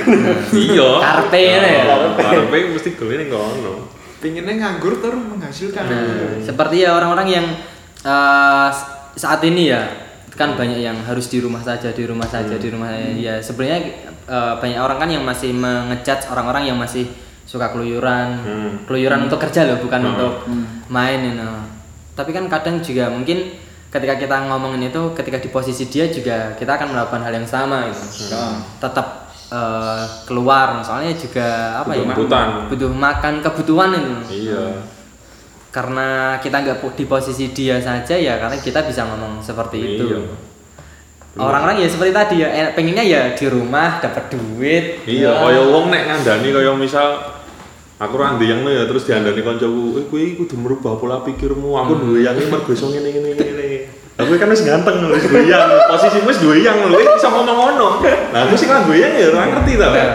iya Karpe ini ya? karpe mesti goalnya ning kono Pinginnya nganggur terus menghasilkan. Nah, seperti ya orang-orang yang eh, saat ini ya kan banyak yang harus di rumah saja, di rumah saja, di rumah saja. Ya sebenarnya eh, banyak orang kan yang masih mengejudge orang-orang yang masih suka keluyuran, Hmm. keluyuran untuk kerja loh, bukan Hmm. untuk main you know. Tapi kan kadang juga mungkin ketika kita ngomongin itu, ketika di posisi dia juga kita akan melakukan hal yang sama gitu. Tetap eh, keluar, soalnya juga apa Butuh ya? kebutuhan. Butuh makan kebutuhan itu iya karena kita nggak di posisi dia saja ya karena kita bisa ngomong seperti itu Iya. orang-orang ya seperti tadi ya eh, pengennya ya di rumah dapat duit iya kaya wong nek ngandani kaya misal aku randi yang ya terus diandani kancaku eh kowe kudu merubah pola pikirmu aku duwe yang ini mergo iso ngene ngene ngene <laughs> aku kan wis ganteng <laughs> lho, wis goyang. Posisimu wis goyang lho, bisa ngomong ngono. Nah, aku sih kan goyang ya ora ngerti ta. Nah.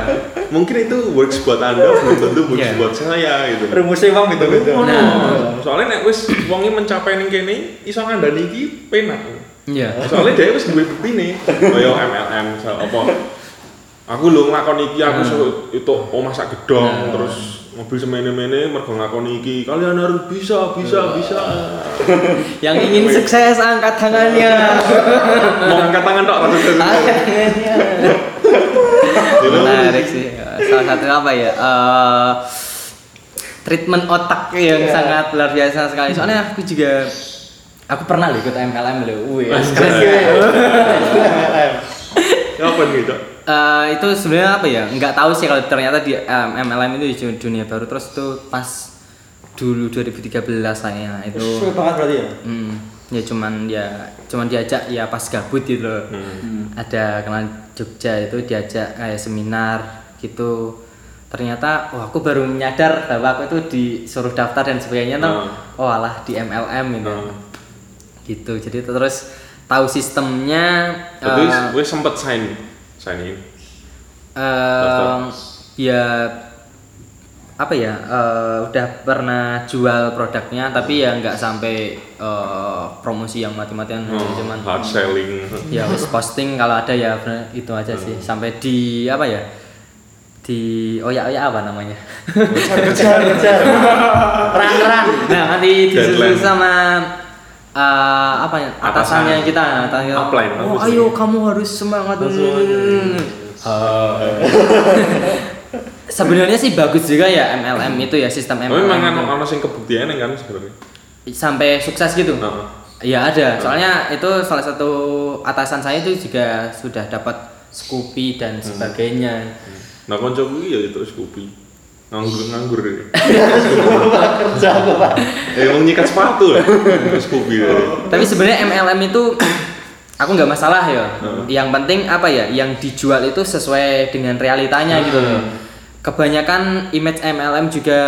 Mungkin itu works buat Anda, <laughs> belum tentu works Iya. buat saya gitu. Rumusnya bang gitu gitu. Nah. Soalnya nek wis wonge mencapai ning kene iso ngandani iki penak. Iya. Soalnya dia wis duwe buktine. Kaya MLM apa. Aku lho nglakoni iki aku suruh itu omah sak gedong Nah. terus mobil semene-mene mergo nglakoni iki. Kalian harus bisa, bisa, bisa. <laughs> Yang ingin sukses angkat tangannya. <laughs> Mau angkat tangan tok <laughs> tangannya. Menarik sih. Salah satu apa ya? eh, treatment otak yang Iya. sangat luar biasa sekali. Soalnya aku juga aku pernah loh ikut MLM loh. Wih, keren ya. Apa gitu? Eh, itu sebenarnya apa ya? Nggak tahu sih kalau ternyata di em, MLM itu di dunia baru terus itu pas dulu 2013 saya itu Suwe banget berarti ya. Hmm, ya cuman ya cuman diajak ya pas gabut gitu loh. Hmm. Ada kenal Jogja itu diajak kayak seminar gitu. Ternyata oh aku baru menyadar bahwa aku itu disuruh daftar dan sebagainya tuh. Oh alah di MLM gitu. Hmm. Gitu. Jadi terus tahu sistemnya Tapi eh, gue sempet sign sign in. eh, ya apa ya eh, udah pernah jual produknya tapi ya nggak sampai eh, promosi yang mati-matian Oh, cuman hard selling. ya wis posting kalau ada ya itu aja sih sampai di apa ya di oyak oyak apa namanya Kejar kejar. Terang terang. nah nanti disusul sama eh, apa ya atasannya Atasan. kita atasannya Upline, oh sih? ayo kamu harus semangat. Hmm. <laughs> sebenarnya sih bagus juga ya MLM itu ya sistem Tapi MLM memang kan itu. ono sing kebuktian kan sebenarnya. sampai sukses gitu Heeh. Ya ada, soalnya itu salah satu atasan saya itu juga sudah dapat Scoopy dan sebagainya. Nah, koncoku ya itu Scoopy. Nganggur-nganggur ini. Kerja apa pak? Eh, emang nyikat sepatu lah. Scoopy dari. Tapi sebenarnya MLM itu aku nggak masalah ya. Hmm. Yang penting apa ya? Yang dijual itu sesuai dengan realitanya gitu loh. Kebanyakan image MLM juga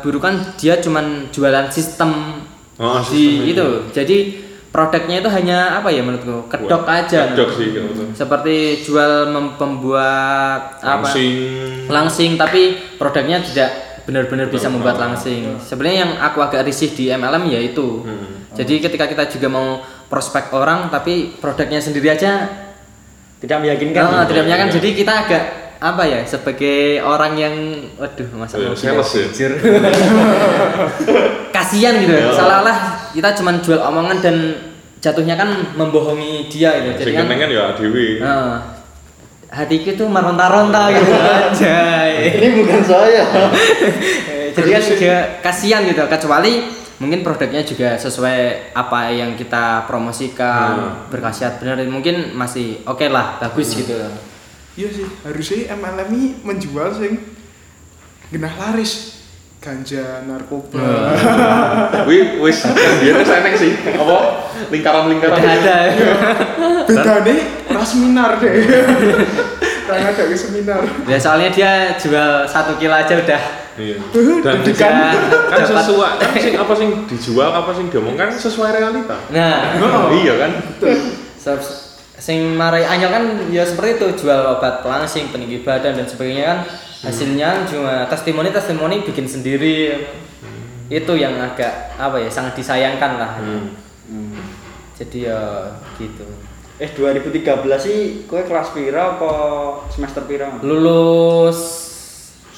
buruk kan dia cuman jualan sistem Oh, di itu. Jadi produknya itu hanya apa ya menurutku? Kedok aja. kedok sih, kalau itu. Seperti jual mem- pembuat apa? Langsing. langsing tapi produknya tidak benar-benar bisa membuat langsing. Sebenarnya yang aku agak risih di MLM ya itu. Hmm. Jadi ketika kita juga mau prospek orang tapi produknya sendiri aja Tidak meyakinkan. ah, tidak meyakinkan. Iya. Jadi kita agak apa ya sebagai orang yang waduh masa mau sales ya? jujur. <laughs> Kasihan gitu. Ya. Seolah-olah kita cuma jual omongan dan jatuhnya kan membohongi dia gitu. Jadi kan kan ya dewe. Nah, hatiku tuh meronta-ronta gitu <laughs> anjay. Ini bukan saya. <laughs> Jadi kan juga kasihan gitu kecuali mungkin produknya juga sesuai apa yang kita promosikan Hmm. berkhasiat benar mungkin masih oke lah bagus gitu Iya sih, harusnya MLM ini menjual sing genah laris ganja narkoba. Nah. Wih, wis biar seneng sih. Apa lingkaran-lingkaran. udah ada Beda nih, ras seminar deh. Karena ada seminar. ya soalnya dia jual satu kilo aja udah Iya. Dan kan dapat- sesuai kan sing apa sing dijual apa sing diomong kan sesuai realita. nah Iya kan? Sing marai anyel kan ya seperti itu jual obat pelangsing peninggi badan dan sebagainya kan hasilnya cuma testimoni testimoni bikin sendiri itu yang agak apa ya sangat disayangkan lah Hmm. jadi ya gitu Eh 2013 sih kue kelas pira apa semester pira? lulus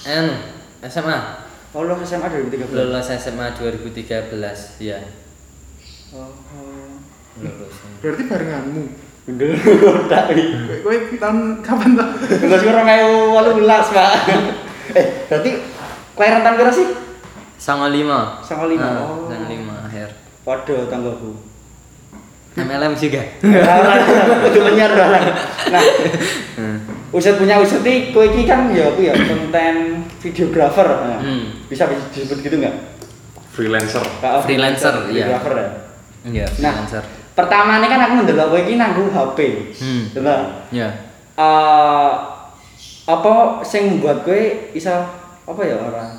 anu SMA Oh lu SMA 2013. lulus SMA 2013 ya Oh. lulus Hmm. Berarti barenganmu. <laughs> Tak wi. Kowe kowe tahun kapan tuh? Lulus kurang ayu walulas pak. <laughs> Eh berarti kue rentan pira sih? sama lima Sama lima. Ah, Oh. sama lima akhir Waduh tanggaku. MLM juga Itu menyar orang. Nah, Usut punya Usut nih, kue ini kan ya aku ya konten videographer. Nah, Hmm. Bisa disebut gitu nggak? Freelancer. Freelancer, iya. videographer ya. iya Nah, freelancer pertama ini kan aku ndelok kowe iki nanggo HP. Hmm. Ya Eh, apa sing membuat kowe iso apa ya orang?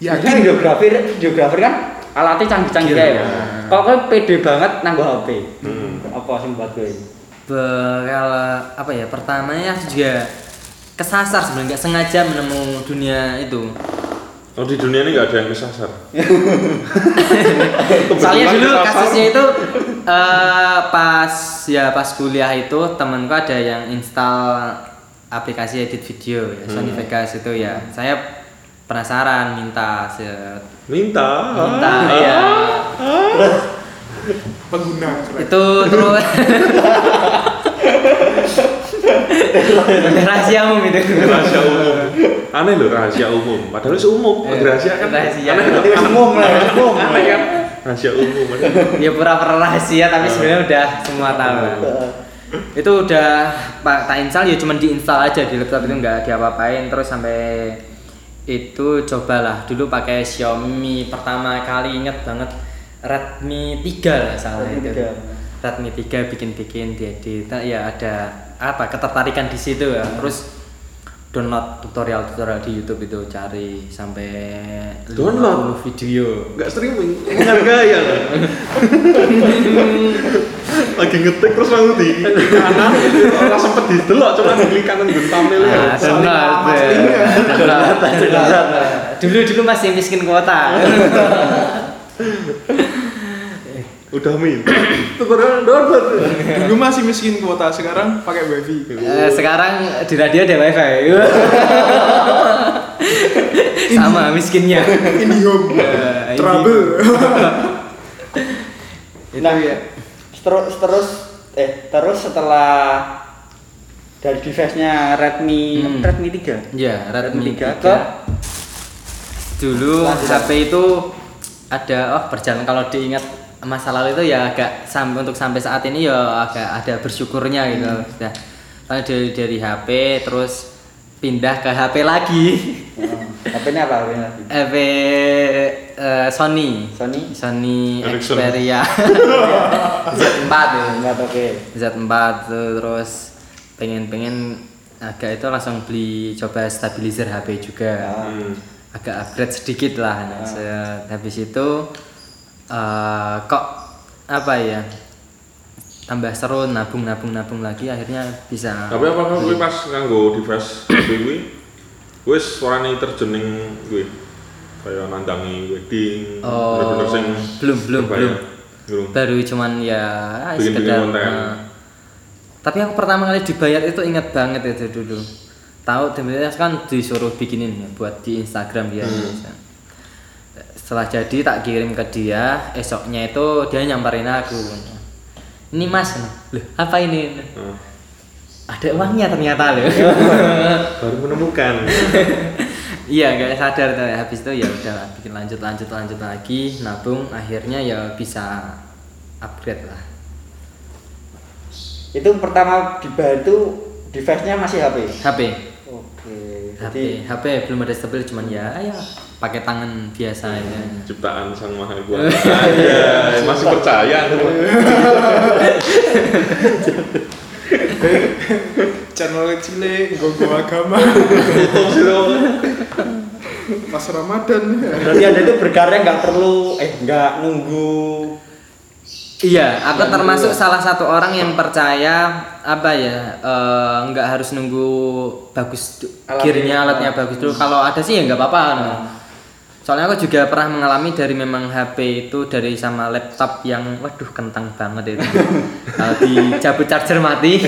Yakin. Biasanya videografer, videografer kan alatnya canggih-canggih Gear, ya. ya. Kok kowe pede banget nanggo HP? Hmm. Apa sing buat kowe? Be- kalau apa ya pertamanya aku juga kesasar sebenarnya nggak sengaja menemu dunia itu Oh di dunia ini nggak ada yang kesasar. <laughs> soalnya dulu kesasar. kasusnya itu eh, pas ya pas kuliah itu temanku ada yang install aplikasi edit video ya, Sony Vegas itu ya saya penasaran minta set Minta. minta ya pengguna keren. itu terus rahasia umum itu rahasia umum. Aneh loh rahasia umum. Padahal itu umum. Eh, rahasia kan. rahasia. Aneh umum lah, umum. Aneh kan. Rahasia umum. <laughs> ya pura-pura rahasia tapi sebenarnya udah semua tahu. Heeh. itu udah pak tak install ya cuman diinstal aja di laptop itu nggak diapa-apain. Terus sampai itu cobalah. Dulu pakai Xiaomi pertama kali inget banget Redmi 3 lah salah Redmi itu. 3. Redmi 3 bikin-bikin diedit. Nah, ya ada apa ketertarikan di situ ya. Terus download tutorial-tutorial di YouTube itu cari sampai Download? 50 video Enggak streaming. Menghargai ya. Lagi ngetik terus langsung di kanan. Orang sempet didelok cuma di kanan gun thumbnail ya. Ah, ya. Download. Dulu dulu masih miskin kuota. <laughs> Udah minta. Tutorial download. Dulu masih miskin kuota, sekarang pakai wifi. Eh, sekarang di radio ada wifi. <laughs> Sama miskinnya. <laughs> IndiHome, Eh, Trouble. <laughs> Itu Nah, ya. terus terus eh terus setelah dari device-nya Redmi Hmm. Redmi 3. Ya, Redmi 3 ke dulu Lanjut. HP itu ada oh berjalan kalau diingat masa lalu itu ya agak sampai untuk sampai saat ini ya agak ada bersyukurnya gitu Hmm. sudah Soalnya dari dari HP terus pindah ke HP lagi HP-nya apa HP-nya lagi? HP eh, Sony Sony? Sony Ericsson. Xperia <laughs> Z4 ya. Enggak oke. Z4 tuh, terus pengen-pengen agak itu langsung beli coba stabilizer HP juga Hmm. agak upgrade sedikit lah nah, se- habis itu eh, kok apa ya tambah seru nabung nabung nabung lagi akhirnya bisa Tapi apa beli. pas nganggo device HP kuwi <coughs> wis suarane terjening kuwi kayak nandangi wedding Oh, bener-bener sing belum, belum, belum. Baru cuman ya Bikin-bikin sekedar konten. eh, tapi aku pertama kali dibayar itu ingat banget itu dulu tahu sebenarnya kan disuruh bikinin ya buat di Instagram dia Hmm. Setelah jadi tak kirim ke dia. Esoknya itu dia nyamperin aku. Ini mas loh apa ini? Nah, ada uangnya ternyata loh. <laughs> Baru menemukan. <laughs> iya gak sadar tuh. Habis itu ya udah bikin lanjut lanjut lanjut lagi. Nabung. Akhirnya ya bisa upgrade lah. Itu pertama dibayar itu device-nya masih HP. HP Oke. HP Jadi HP belum ada stabil cuman ya ya pakai tangan biasa aja Ciptaan Sang Maha Kuasa. Aja, <laughs> masih percaya. <laughs> Channel cilik, gogo agama, <laughs> pas Ramadan. berarti Anda itu berkarya nggak perlu eh nggak nunggu Iya, aku termasuk salah satu orang yang percaya apa ya eh, nggak harus nunggu bagus du- Alatnya. gearnya alatnya bagus dulu. Kalau ada sih ya nggak apa-apa. no. Soalnya aku juga pernah mengalami dari memang HP itu dari sama laptop yang waduh kentang banget itu. Kalau <laughs> dicabut charger mati.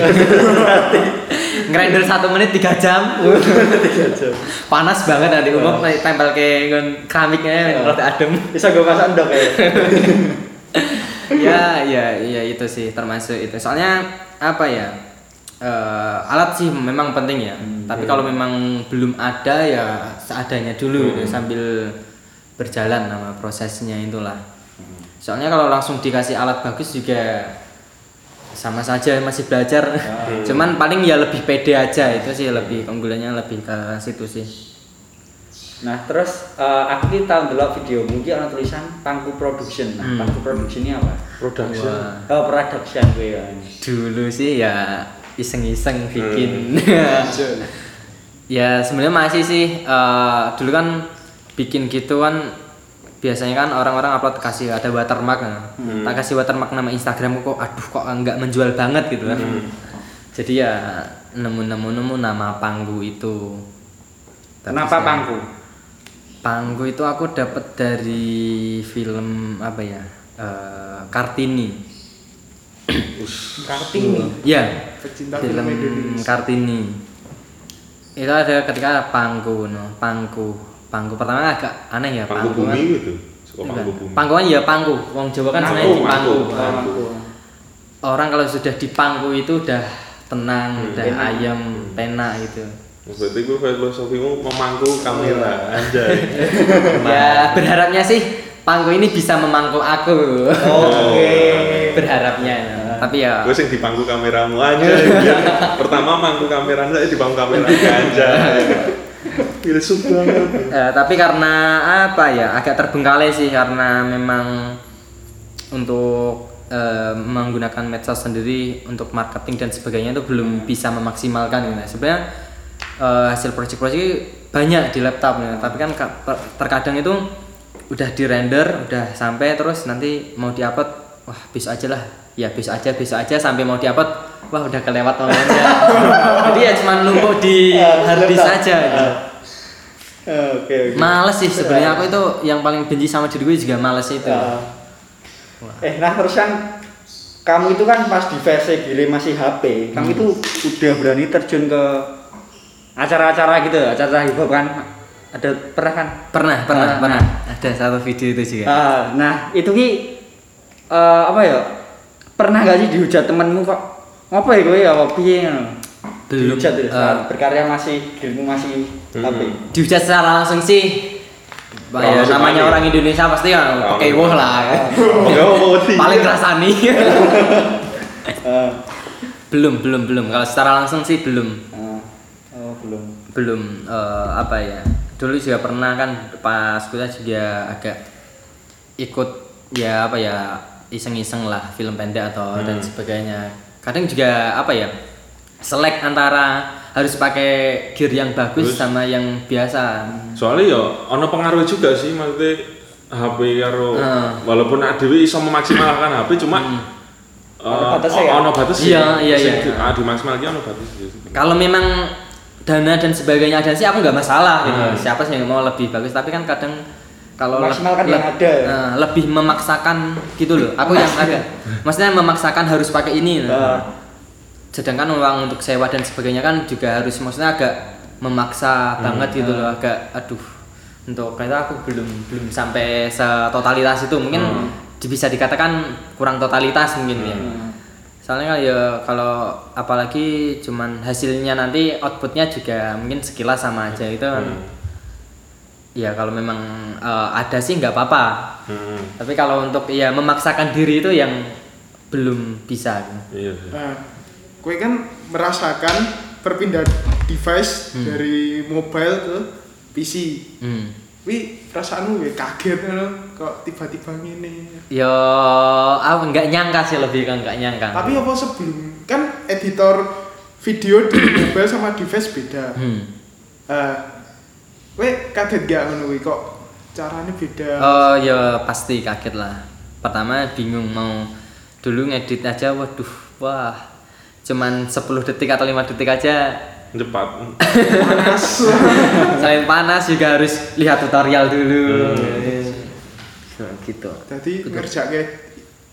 <laughs> Ngerender satu menit <laughs> tiga jam. Panas banget nanti umum tempel ke keramiknya rada adem. bisa gue pasang dok ya. ya ya ya itu sih termasuk itu soalnya apa ya eh, alat sih memang penting ya tapi kalau memang belum ada ya seadanya dulu gitu, sambil berjalan sama prosesnya itulah soalnya kalau langsung dikasih alat bagus juga sama saja masih belajar <laughs> cuman paling ya lebih pede aja itu sih lebih keunggulannya lebih ke situ sih Nah terus eh, aku ini tahu dulu video mungkin ada tulisan Pangku Production. Nah Hmm. Pangku Production ini apa? Production. Wah. Oh production gue ya. dulu sih ya iseng-iseng bikin <laughs> ya sebenarnya masih sih eh, dulu kan bikin gitu kan biasanya kan orang-orang upload kasih ada watermark nah. Hmm. tak kasih watermark nama Instagramku kok aduh kok nggak menjual banget gitu kan Hmm. jadi ya nemu-nemu nemu nama pangku itu Tapi Kenapa saya- pangku? pangku itu aku dapat dari film apa ya Eh, Kartini Kartini. ya pecinta film film Kartini itu ada ketika pangku no pangku pangku pertama agak aneh ya Pangku kan bumi gitu. Suka pangku bumi. kan ya pangku wong Jawa kan sebenarnya di pangku pangku. orang kalau sudah di pangku itu udah tenang Hmm. udah Penak. ayam penak gitu Berarti gue filosofimu memangku kamera anjay. <laughs> ya berharapnya sih pangku ini bisa memangku aku Oke. <laughs> berharapnya tapi ya Gue sing di pangku kameramu anjay. <laughs> Pertama mangku kamera saya di pangku kamera anjay. <laughs> Filsuf banget. Eh, tapi karena apa ya agak terbengkalai sih karena memang untuk eh, menggunakan medsos sendiri untuk marketing dan sebagainya itu belum bisa memaksimalkan gitu. Sebenarnya eh, hasil proyek-proyek banyak di laptop ya, tapi kan ka- ter- terkadang itu udah di render, udah sampai terus nanti mau diupload, wah besok aja lah, ya besok aja, besok aja sampai mau diupload, wah udah kelewat momennya. <laughs> Jadi ya cuma numpuk di hard disk aja. Gitu. Oke, oke. Males sih sebenarnya aku itu yang paling benci sama diri gue juga males itu. Ya. Eh, nah terus kan kamu itu kan pas di versi gile masih HP, kamu itu udah berani terjun ke acara-acara gitu, acara hip hop kan? Ada pernah kan? Pernah, pernah, Nah, pernah. Ada satu video itu juga. Ah, nah itu ki eh, apa ya? Pernah gak sih dihujat temenmu kok? Ngapa ya gue ya apa piye ngono? Belum, Dihujat ya, saat berkarya masih dirimu masih Hmm. HP. Dihujat secara langsung sih. Bah, ya, namanya orang Indonesia pasti kan pakai woh lah. Enggak mau sih. Paling rasani. <laughs> Eh, belum, belum, belum. Kalau secara langsung sih belum. eh, oh belum. Belum eh, apa ya? Dulu juga pernah kan pas kuliah juga agak ikut ya apa ya iseng-iseng lah film pendek atau dan sebagainya. Kadang juga apa ya? Selek antara harus pakai gear yang bagus Bagus. sama yang biasa. Soalnya ya ono pengaruh juga sih maksudnya HP karo Hmm. walaupun ADW iso memaksimalkan HP cuma eh, Ono batasnya ya? ono batas Iya, iya, iya. Ah, di maksimal lagi ono batas sih. Kalau memang dana dan sebagainya ada sih aku nggak masalah gitu. Hmm. Siapa sih yang mau lebih bagus? Tapi kan kadang kalau Maksimalkan le- yang ada. eh, lebih memaksakan gitu loh. Aku yang ada. Maksudnya memaksakan harus pakai ini. loh. Eh, Sedangkan uang untuk sewa dan sebagainya kan juga harus maksudnya agak memaksa banget gitu loh. Agak aduh. Untuk kita aku belum belum sampai setotalitas itu mungkin di- bisa dikatakan kurang totalitas mungkin ya soalnya kan ya kalau apalagi cuman hasilnya nanti outputnya juga mungkin sekilas sama aja itu kan Hmm. Ya kalau memang eh, ada sih nggak apa-apa Hmm. tapi kalau untuk ya memaksakan diri itu yang belum bisa Iya. Nah, gue kan merasakan perpindahan device Hmm. dari mobile ke PC. hmm. Wi, perasaanmu gue kaget loh, kok tiba-tiba gini. yo aku nggak nyangka sih lebih kan nggak nyangka Tapi apa sebelum kan editor video di mobile sama device beda. hmm. Eh, gue kaget gak gue kok caranya beda. oh ya pasti kaget lah pertama bingung mau dulu ngedit aja waduh wah cuman 10 detik atau 5 detik aja Cepat. Panas. <laughs> selain panas juga harus lihat tutorial dulu So, gitu Jadi ngerjakke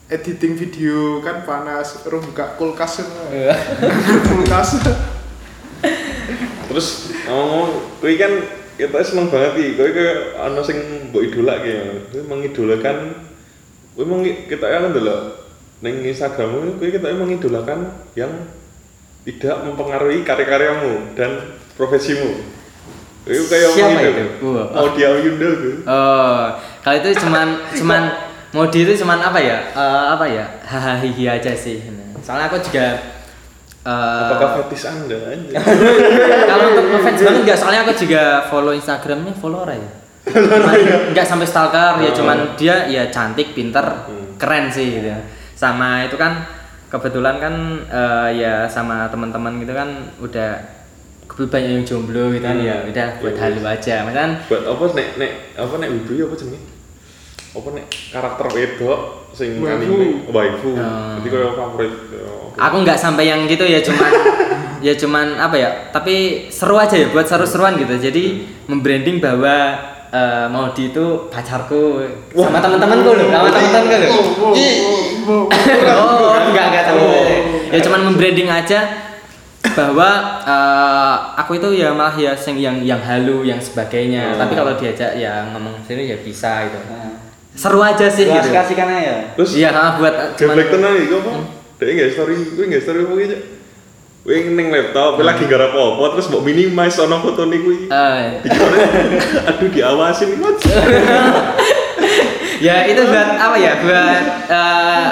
editing video kan panas, terus buka kulkas semua. Iya. kulkas. Terus ngomong, kowe kita seneng banget iki. Kowe ke ana sing mbok idolake. Kowe mengidolakan kowe meng kita kan delok ning Instagrammu kowe kita mengidolakan yang tidak mempengaruhi karya-karyamu dan profesimu. Kowe kayak Siapa gitu. itu? Mau dia Yunda tuh. oh kalau itu cuman cuman <laughs> mode itu cuman apa ya Eh, apa ya hahaha hihi aja sih soalnya aku juga eh, Apakah fetis Anda aja? <laughs> kalau untuk ngefans banget enggak soalnya aku juga follow Instagramnya follow ya nggak sampai stalker ya Oh. cuman dia ya cantik pinter Hmm. keren sih gitu sama itu kan kebetulan kan eh, ya sama teman-teman gitu kan udah banyak yang jomblo gitu kan Hmm. ya udah buat Iya. halu aja misalkan Buat apa nek nek apa nek wibu ya apa jenenge? Apa nek karakter wedok sing anime? Waifu. Oh. Jadi koyo favorit. ya, aku nggak sampai yang gitu ya cuman <laughs> ya cuman apa ya tapi seru aja ya buat seru-seruan gitu. Jadi membranding bahwa eh, Maudi itu pacarku sama teman-temanku loh sama teman-temanku loh. Wow, wow, wow, wow. <laughs> oh enggak enggak sama ya cuman membranding aja bahwa eh, aku itu ya malah ya sing yang yang halu yang sebagainya. Oh. tapi kalau diajak ya ngomong sini ya bisa gitu. Nah, seru aja sih Jelas gitu kasihkan aja. Terus iya sama buat Geblek tenan iki apa? Dek nggak story, gue nggak story apa gitu. Gue ning laptop, gue lagi gara apa terus mau minimize ono foto nih gue. eh, Dikira, <laughs> aduh diawasin mas. <laughs> ya itu buat apa ya buat eh,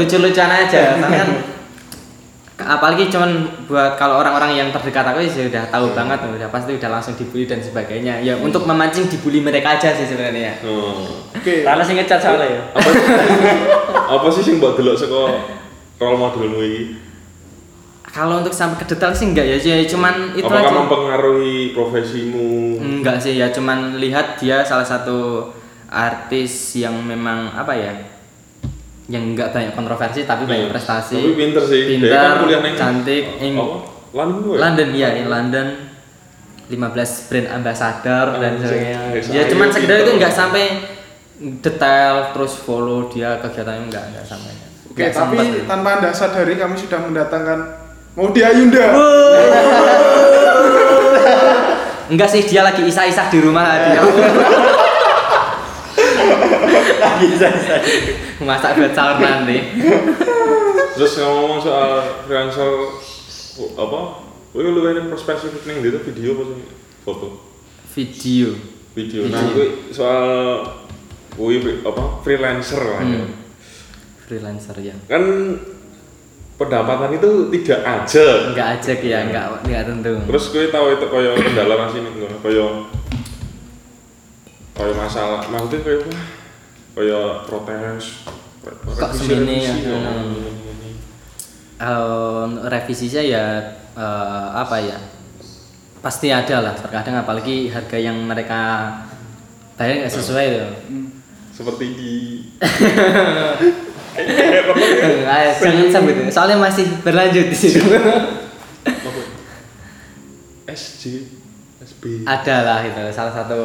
lucu-lucuan aja Karena kan apalagi cuman buat kalau orang-orang yang terdekat aku sih sudah tahu banget udah pasti udah langsung dibully dan sebagainya ya untuk memancing dibully mereka aja sih sebenarnya Oh. Oke. Karena sing ngecat soalnya ya. Apa apa sih sing mbok delok saka role modelmu iki? kalau untuk sampai ke detail sih enggak ya ya cuman itu Apakah aja mempengaruhi profesimu? enggak sih ya cuman lihat dia salah satu artis yang memang apa ya yang enggak banyak kontroversi tapi banyak Iya. prestasi Tapi pinter sih. Dia pintar kan kuliah cantik Apa? London gue. London ya in London 15 brand ambassador dan Anjay, sebagainya saya ya cuman sekedar pinter. itu enggak sampai detail terus follow dia kegiatannya enggak enggak sampai Oke, Enggak tapi sempet. tanpa anda sadari kami sudah mendatangkan Maudi Ayunda. enggak sih dia lagi isah-isah di rumah dia <laughs> <laughs> Bisa bisa. masak buat sahur nanti Terus ngomong soal freelancer apa? Gue lu ini perspektif ning dia video apa sih? Foto. video Video. Nah, gue soal gue apa freelancer lah ya. Hmm. freelancer ya Kan pendapatan itu tidak aja. enggak aja ya enggak enggak tentu Terus gue tahu itu koyo kendala nasi nih, koyo koyo masalah, maksudnya koyo koyo protes. Kok semene ya? revisi, Hmm. oh, ini. kalau revisinya ya eh, apa ya pasti ada lah terkadang apalagi harga yang mereka bayar nggak sesuai loh Seperti di <laughs> Ayo, jangan sampai itu soalnya masih berlanjut di situ apa? SJ Ada lah itu salah satu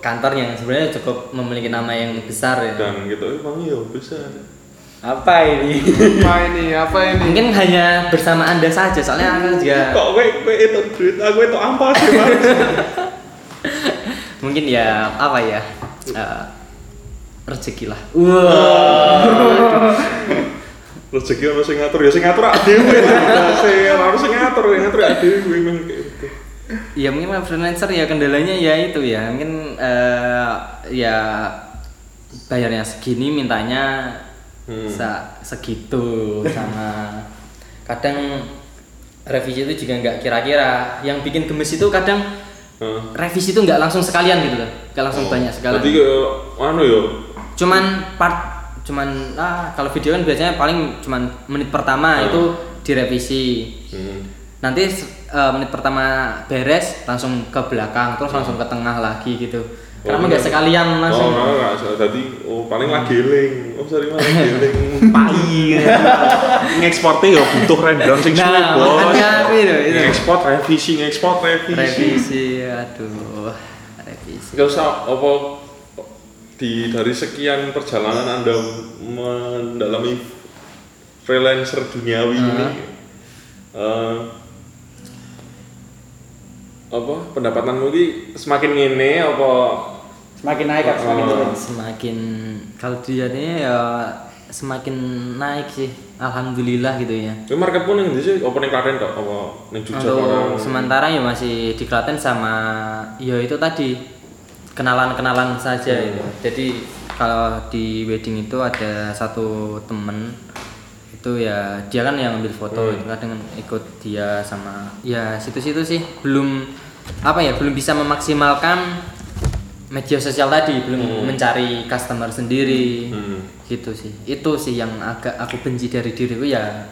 kantor yang sebenarnya cukup memiliki nama yang besar ya. Dan gitu emang iya bisa. Apa ini? Apa ini? Apa ini? mungkin hanya bersama anda saja soalnya aku juga kok gue gue itu duit aku itu ampas sih <laughs> mungkin ya apa ya? Eh, rezeki lah. Wah. <laughs> Rezeki harus sing ngatur? Ya sing ngatur saya harus sing ngatur ngatur kayak gitu ya mungkin freelancer ya kendalanya ya itu ya mungkin eh, ya bayarnya segini mintanya Hmm. sa- segitu sama kadang revisi itu juga nggak kira-kira yang bikin gemes itu kadang Heeh. revisi itu nggak langsung sekalian gitu loh nggak langsung banyak sekalian Jadi kayak anu ya. cuman part cuman ah kalau video kan biasanya paling cuman menit pertama Hmm. itu direvisi Hmm. nanti eh, menit pertama beres langsung ke belakang terus langsung ke tengah lagi gitu karena Oh, nggak iya. sekalian langsung Oh, enggak, enggak. Tadi oh paling lagi geling. Oh, sorry mah geling. <laughs> Pai. <laughs> Ngekspornya ya butuh rundown sing suwe, nah Bos. makanya itu itu Ngekspor revisi, ngekspor revisi. revisi aduh revisi Gak usah apa di dari sekian perjalanan Anda mendalami freelancer duniawi ini Ah. Apa? Pendapatanmu ini semakin ngene apa? Semakin naik kan semakin Oh. turun. semakin kalau dilihatnya ya semakin naik sih alhamdulillah gitu ya. Kowe market pun yang di sih, apa ning Klaten kok, apa ning Jogja untuk sementara ya masih di Klaten sama ya itu tadi kenalan-kenalan saja itu. Jadi kalau di wedding itu ada satu temen itu ya. Dia kan yang ambil foto itu kadang ikut dia sama ya situ-situ sih. Belum apa ya belum bisa memaksimalkan media sosial tadi. Belum mencari customer sendiri. Hmm. gitu sih. Itu sih yang agak aku benci dari diriku ya.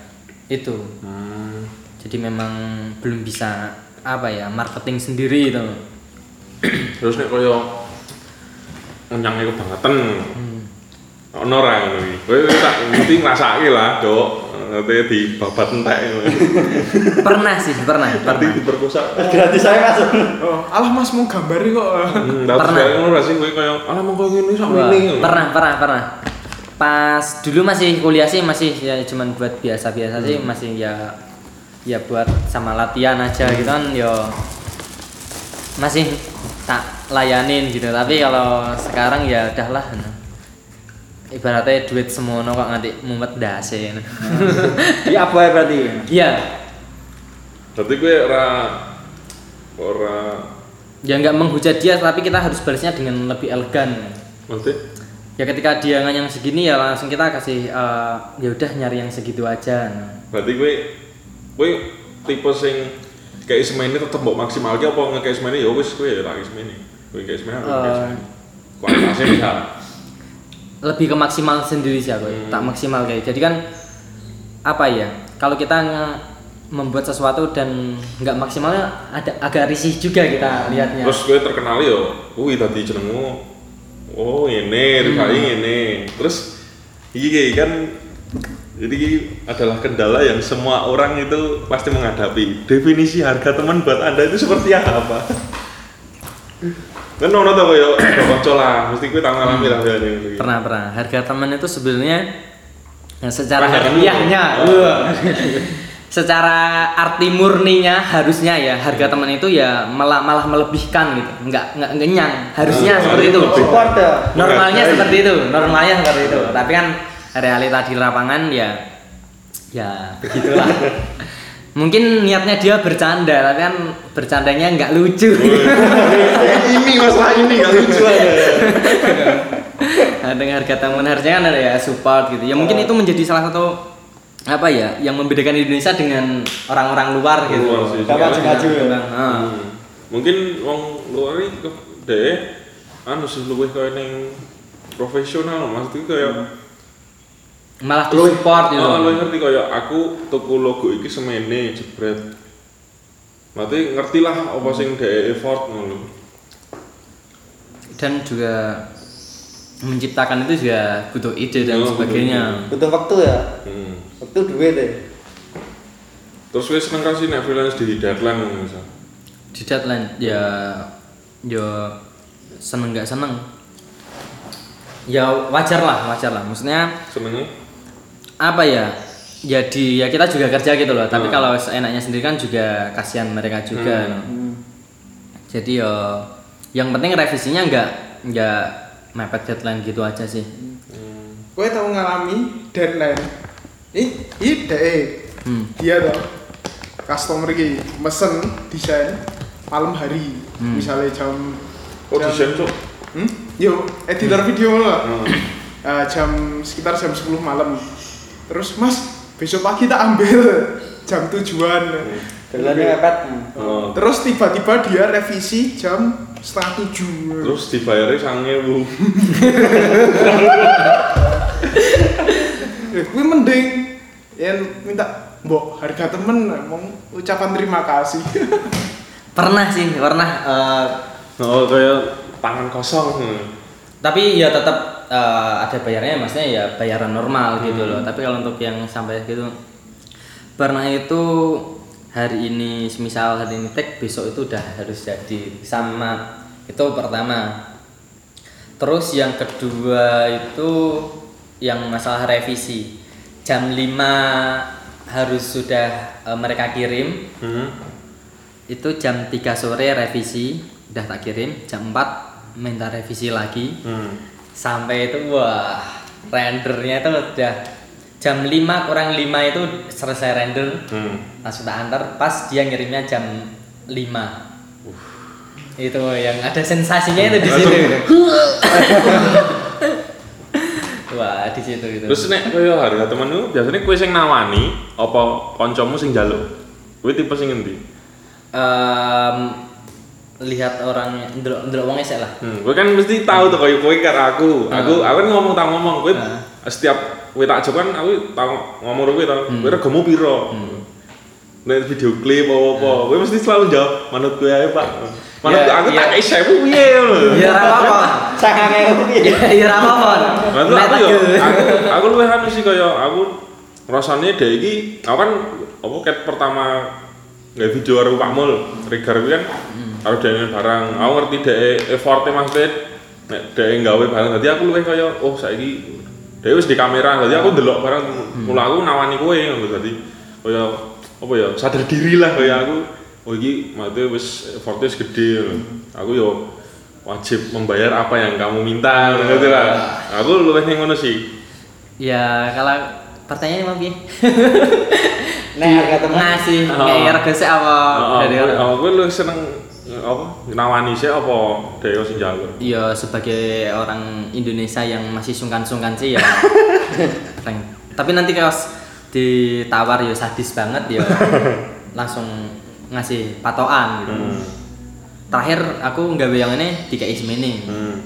Itu. Hmm. jadi memang belum bisa apa ya marketing sendiri itu Terus nek koyo nyangnya kebangetan. Ono ora ngono iki. Kowe tak mesti ngrasake lah, Dok. Ngerti di babat entek pernah sih pernah Nanti pernah diperkosa. Gratis saya masuk. Oh, alah Mas mau gambari kok. Hmm, Pernah. ngono ra sih kowe kaya alah mongko ngene sak ngene. pernah pernah pernah pas dulu masih kuliah sih masih ya cuman buat biasa-biasa sih masih ya ya buat sama latihan aja gitu kan yo masih tak layanin gitu tapi kalau sekarang ya udahlah nah. Ibaratnya duit semono kok nanti mumet dase Iya apa ya berarti? iya Berarti kowe ora ora ya nggak menghujat dia tapi kita harus balasnya dengan lebih elegan mesti ya ketika dia nganyang segini ya langsung kita kasih eh, ya udah nyari yang segitu aja nah. berarti kowe kowe tipe sing kayak semene tetep mbok maksimalke apa ngekek semene ya wis kowe ya tak semene. Kowe kayak kayak Eh. Kualitasnya misal. Lebih ke maksimal sendiri sih aku. Hmm. tak maksimal kayak jadi kan apa ya kalau kita nge- membuat sesuatu dan nggak maksimalnya ada agak risih juga kita lihatnya Terus kowe terkenal yo kuwi tadi jenengmu. Oh ini rivali ini terus iki kan jadi adalah kendala yang semua orang itu pasti menghadapi. Definisi harga teman buat anda itu seperti apa kan ono tau koyo <coughs> kanca lah mesti kowe tak ngalami lah ya ini pernah pernah. Harga teman itu sebenarnya ya, secara harfiahnya dulu. wah. secara arti murninya harusnya ya harga teman itu ya malah malah melebihkan gitu. Nggak nggak kenyang harusnya Oh, seperti itu. Ya. normalnya Menghargai. seperti itu normalnya seperti itu. Tapi kan realita di lapangan ya ya begitulah <laughs> mungkin niatnya dia bercanda tapi kan bercandanya nggak lucu ini masalah ini gak lucu ada nah, dengan harga teman harusnya kan ada ya support gitu ya mungkin itu menjadi salah satu apa ya yang membedakan Indonesia dengan orang-orang luar gitu Luar sih. Dapat maju ya. Nah, Hmm. mungkin wong luar ke- deh anu sih luwih kaya ning profesional maksudku kaya malah di support gitu Oh, lu ngerti kaya aku tuku logo iki semene jebret. Berarti ngerti lah apa sing dhek effort ngono. dan juga menciptakan itu juga butuh ide dan Oh, butuh sebagainya Butuh waktu ya. Hmm. Waktu duit deh. Terus wis seneng kasih nek freelance di deadline ngono misal. di deadline ya ya seneng nggak seneng ya wajar lah wajar lah maksudnya Senengnya apa ya jadi ya kita juga kerja gitu loh tapi Hmm. kalau seenaknya sendiri kan juga kasihan mereka juga Hmm. no. jadi ya yang penting revisinya nggak nggak mepet deadline gitu aja sih Kowe tau ngalami deadline. Ih, ih deh. hmm. Dia tuh customer iki mesen desain malam hari. Hmm. Misalnya jam Oh, jam- desain cuk. Hmm? Yo, editor video lah. Hmm. Eh, jam sekitar jam 10 malam. Terus Mas, besok pagi tak ambil <laughs> jam tujuan. Deadline mepet. Oh. Terus tiba-tiba dia revisi jam setengah tujuh. Terus dibayarnya sange bu. <laughs> Eh, gue mending yang minta mbok harga temen mau ucapan terima kasih. <laughs> pernah sih pernah eh, Oh kayak tangan kosong. Hmm. tapi ya tetap eh, ada bayarnya maksudnya ya bayaran normal gitu Hmm. loh tapi kalau untuk yang sampai gitu pernah itu hari ini misal hari ini tag besok itu udah harus jadi. Sama itu pertama. Terus yang kedua itu yang masalah revisi. Jam 5 harus sudah eh, mereka kirim. Hmm. itu jam 3 sore revisi udah tak kirim. Jam 4 minta revisi lagi. Hmm. Sampai itu wah rendernya itu udah jam 5 kurang 5 itu selesai render Hmm. langsung tak antar pas dia ngirimnya jam 5 itu yang ada sensasinya itu di situ <laughs> wah di situ itu Terus nek koyo harga temenmu biasanya kowe sing nawani apa kancamu sing njaluk? Kowe tipe sing ngendi? Em, lihat orangnya ndelok ndelok sih lah Hmm, kowe kan mesti tahu tuh koyo kowe karo aku. Aku aku kan ngomong tak ngomong kowe Nah. setiap kowe tak jawab kan aku tak ngomong karo kowe tau. Kowe regamu piro? nek video klip apa apa gue mesti selalu jawab manut gue aja pak manut Ya, aku ya. tak kayak saya piye lho Ya ora apa-apa. Ngono piye? Ya ya ora apa-apa. Nah, itu Nek aku yo, aku aku luwih anu sih kaya aku rasane dhek iki aku kan apa ket pertama nggak video karo Pak Mul, kuwi kan karo dhewe barang. Aku ngerti dhek efforte maksudnya nek dhek gawe barang dadi aku luwih kaya oh saiki dhek wis di kamera dadi aku ndelok barang mula aku nawani kowe ngono dadi kaya apa ya sadar diri lah kaya aku oh iki maksudnya wis efforte wis gede ngono. Aku yo wajib membayar apa yang kamu minta gitu lah. Aku luwih ning ngono sih. Ya kalau pertanyaannya mau piye? <laughs> Nek harga temen Ngasih Oh. kayak harga sih apa dari orang? Aku aku luwih seneng apa nawani sih apa dhewe sing njaluk. Ya sebagai orang Indonesia yang masih sungkan-sungkan sih ya. <laughs> Tapi nanti kalau ditawar ya sadis banget ya <laughs> langsung ngasih patokan gitu. Hmm. Terakhir aku nggak yang ini DKI semene. Hmm.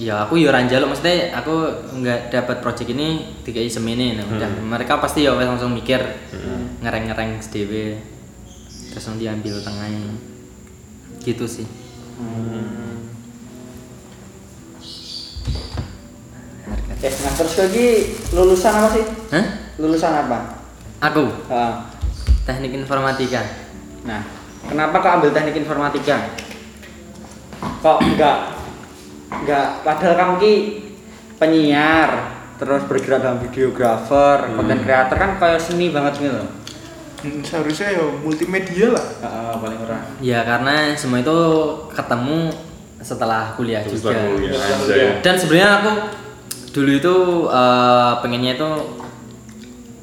Ya aku yo ora njaluk. Maksudnya aku nggak dapat project ini DKI semene. Nah, udah. Mereka pasti ya langsung mikir ngereng-ngereng sendiri terus nanti ambil tengahnya. Gitu sih. Eh, nah terus lagi lulusan apa sih? Hah? Lulusan apa? Aku? Ah, teknik informatika. Nah, kenapa kok ambil teknik informatika? Kok enggak enggak padahal kamu ki penyiar, terus bergerak dalam videografer, konten kreator kan kayak seni banget gitu loh. Hmm, seharusnya ya multimedia lah Heeh, paling ora. ya karena semua itu ketemu setelah kuliah Terus juga ya anjay. dan sebenarnya aku dulu itu eh, pengennya itu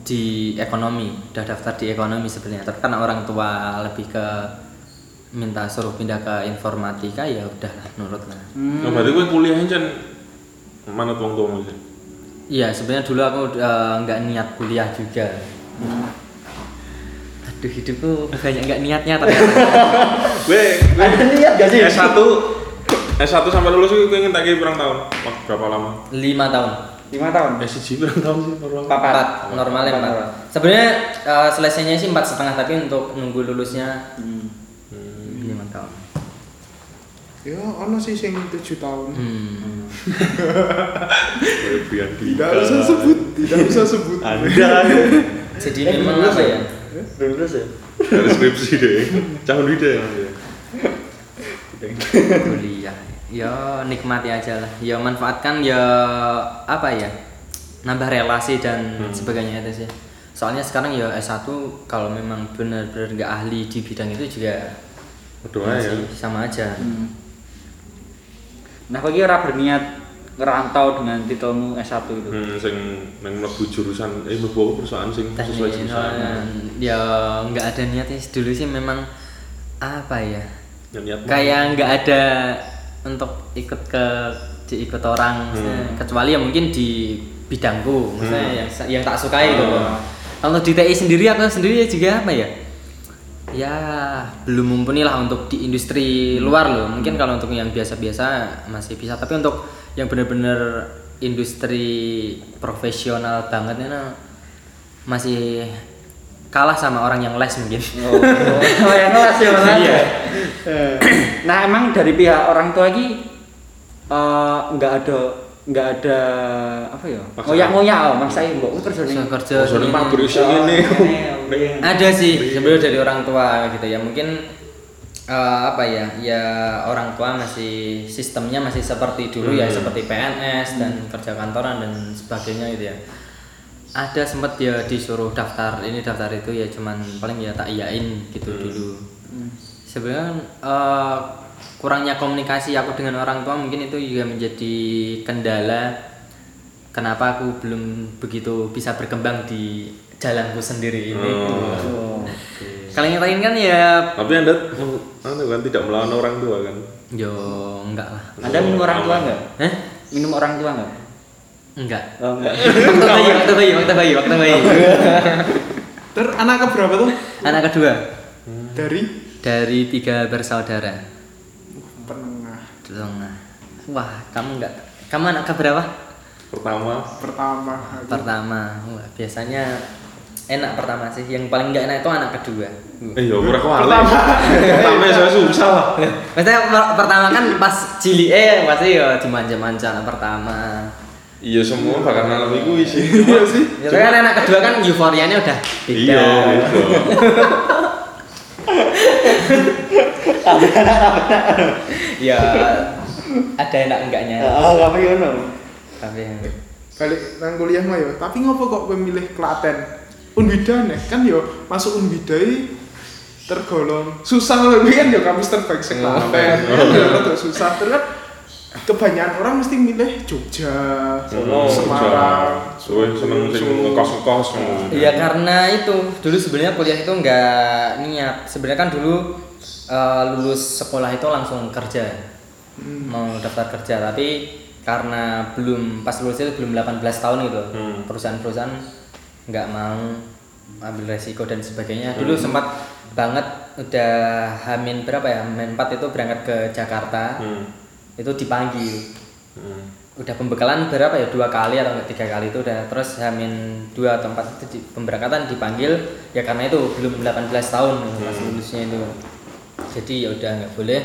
di ekonomi udah daftar di ekonomi sebenarnya tapi karena orang tua lebih ke minta suruh pindah ke informatika ya udahlah nurut lah Nah, berarti kowe kuliahnya jan manut wong tuamu sih. iya sebenarnya dulu aku eh, nggak niat kuliah juga aduh hidupku banyak nggak niatnya ternyata Kowe <laughs> Ada niat gak sih? S1 S1 sampai lulus kowe ingin kira berapa tahun? Wah, berapa lama? lima tahun Lima tahun. S1 berapa tahun sih? Papat. empat normalnya Empat sebenarnya eh, selesainya sih empat setengah tapi untuk nunggu lulusnya Hmm. lima tahun ya ono sih sing tujuh tahun hmm. <laughs> Tidak usah sebut tidak usah sebut Anda jadi Eh, memang apa ya Belum lulus ya? dari skripsi deh. Calon wida ya. kuliah ya nikmati aja lah ya manfaatkan ya apa ya nambah relasi dan sebagainya itu sih soalnya sekarang ya S1 kalau memang benar-benar nggak ahli di bidang itu juga Berdoa ya. sama aja Hmm. Nah, bagi ora berniat ngerantau dengan titelmu S1 itu. Hmm, sing nang mlebu jurusan eh mlebu apa perusahaan sing sesuai teknik jurusan. ya nggak ada niatnya sih. dulu sih memang apa ya Yang niat kayak nggak ada untuk ikut ke diikut orang maksudnya, kecuali ya mungkin di bidangku maksudnya yang yang tak sukai gitu Oh. kalau di TI sendiri aku sendiri juga apa ya ya belum mumpuni lah untuk di industri luar loh mungkin kalau untuk yang biasa-biasa masih bisa tapi untuk yang bener-bener industri profesional banget ini masih kalah sama orang yang les mungkin Oh, oh <laughs> yang kelas ya malah. Iya. Eh, Nah, emang dari pihak orang tua lagi eh, nggak ada nggak ada apa ya? Paksaan. Ngoyak-ngoyak oh, maksa mbok kerja kerja ini. pabrik sing ini. Ada sih sebenarnya dari orang tua gitu ya. Mungkin eh, apa ya ya orang tua masih sistemnya masih seperti dulu ya seperti PNS dan kerja kantoran dan sebagainya gitu ya. Ada sempat ya disuruh daftar ini daftar itu ya cuman paling ya tak iyain gitu dulu. Sebenarnya eh, kurangnya komunikasi aku dengan orang tua mungkin itu juga menjadi kendala kenapa aku belum begitu bisa berkembang di jalanku sendiri ini Oh. kalau yang lain kan ya Tapi Anda meng- anu kan tidak melawan orang tua kan? yo enggak lah Anda minum orang tua enggak? Hah? Minum orang tua enggak? enggak Oh, enggak. waktu bayi waktu bayi waktu bayi waktu bayi <laughs> Ter anak keberapa tuh? anak kedua Dari dari tiga bersaudara penengah Tengah. wah kamu enggak kamu anak keberapa Pertama pertama. pertama wah biasanya enak pertama sih yang paling nggak enak itu anak kedua Eh ya ora kok ale. Pertama saya susah lah. Maksudnya per- pertama kan pas cili eh pasti ya dimanja-manja anak pertama Iya semua bakal ngalami kuwi sih. <laughs> Iya sih. ya kan anak kedua kan euforianya udah beda Iya, beda. <laughs> ya ada enak enggaknya Ah, kamu ngono. tapi Balik nang kuliah mah yo, tapi ngopo kok kowe milih Klaten? Unbida nih, kan yo masuk Unbida i tergolong susah loh kan yo kampus terbaik se Oh, oh. Kan yo rada susah terus kan kebanyakan orang mesti milih Jogja, Oh, Semarang, Suwe seneng sing Solo. ngekos-ngekos. Iya karena itu dulu sebenarnya kuliah itu nggak niat sebenarnya kan dulu eh, lulus sekolah itu langsung kerja Hmm. mau daftar kerja tapi karena belum pas lulus itu belum 18 tahun gitu Hmm. perusahaan-perusahaan nggak mau ambil resiko dan sebagainya. Dulu sempat banget udah hamin berapa ya? Hamin 4 itu berangkat ke Jakarta. Hmm. itu dipanggil Hmm. udah pembekalan berapa ya? Dua kali atau tiga kali itu udah. Terus hamin dua atau empat itu di, pemberangkatan dipanggil. Ya karena itu belum 18 tahun pas lulusnya itu. Jadi ya udah nggak boleh.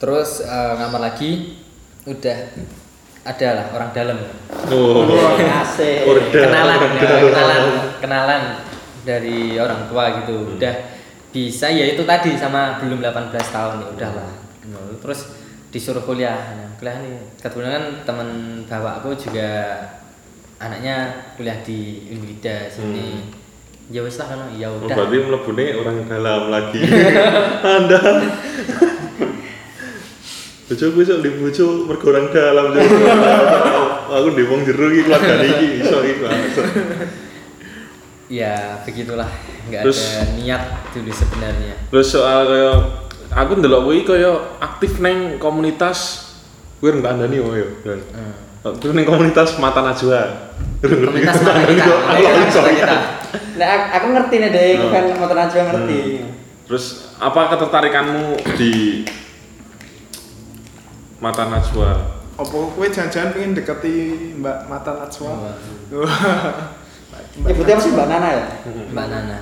Terus eh, ngamar lagi. Udah ada lah orang dalam Oh. Asik. Orde. kenalan Orde. ya, kenalan kenalan dari orang tua gitu udah bisa ya itu tadi sama belum 18 tahun ya udahlah terus disuruh kuliah nah, kuliah nih kebetulan kan teman bapakku juga anaknya kuliah di Unwida sini ya wis lah kan ya Oh, udah berarti mlebune orang dalam lagi. <laughs> Anda. Bojo kuwi sok di bojo mergo orang dalam. Aku di wong jero iki keluargane iki <laughs> iso iki ya begitulah nggak Terus- ada niat dulu sebenarnya Terus soal kaya aku ndelok kuwi kaya aktif neng komunitas kuwi rendah andani oh ya. Dan Terus neng komunitas Mata Najwa. komunitas mana kita Nah, aku- ngerti nih deh, Oh. kan motor Najwa ngerti. Terus apa ketertarikanmu di Mata Najwa? Apa kowe jangan-jangan pengen deketi Mbak Mata Najwa? Nyebutnya apa sih Mbak Nana ya? Mbak Nana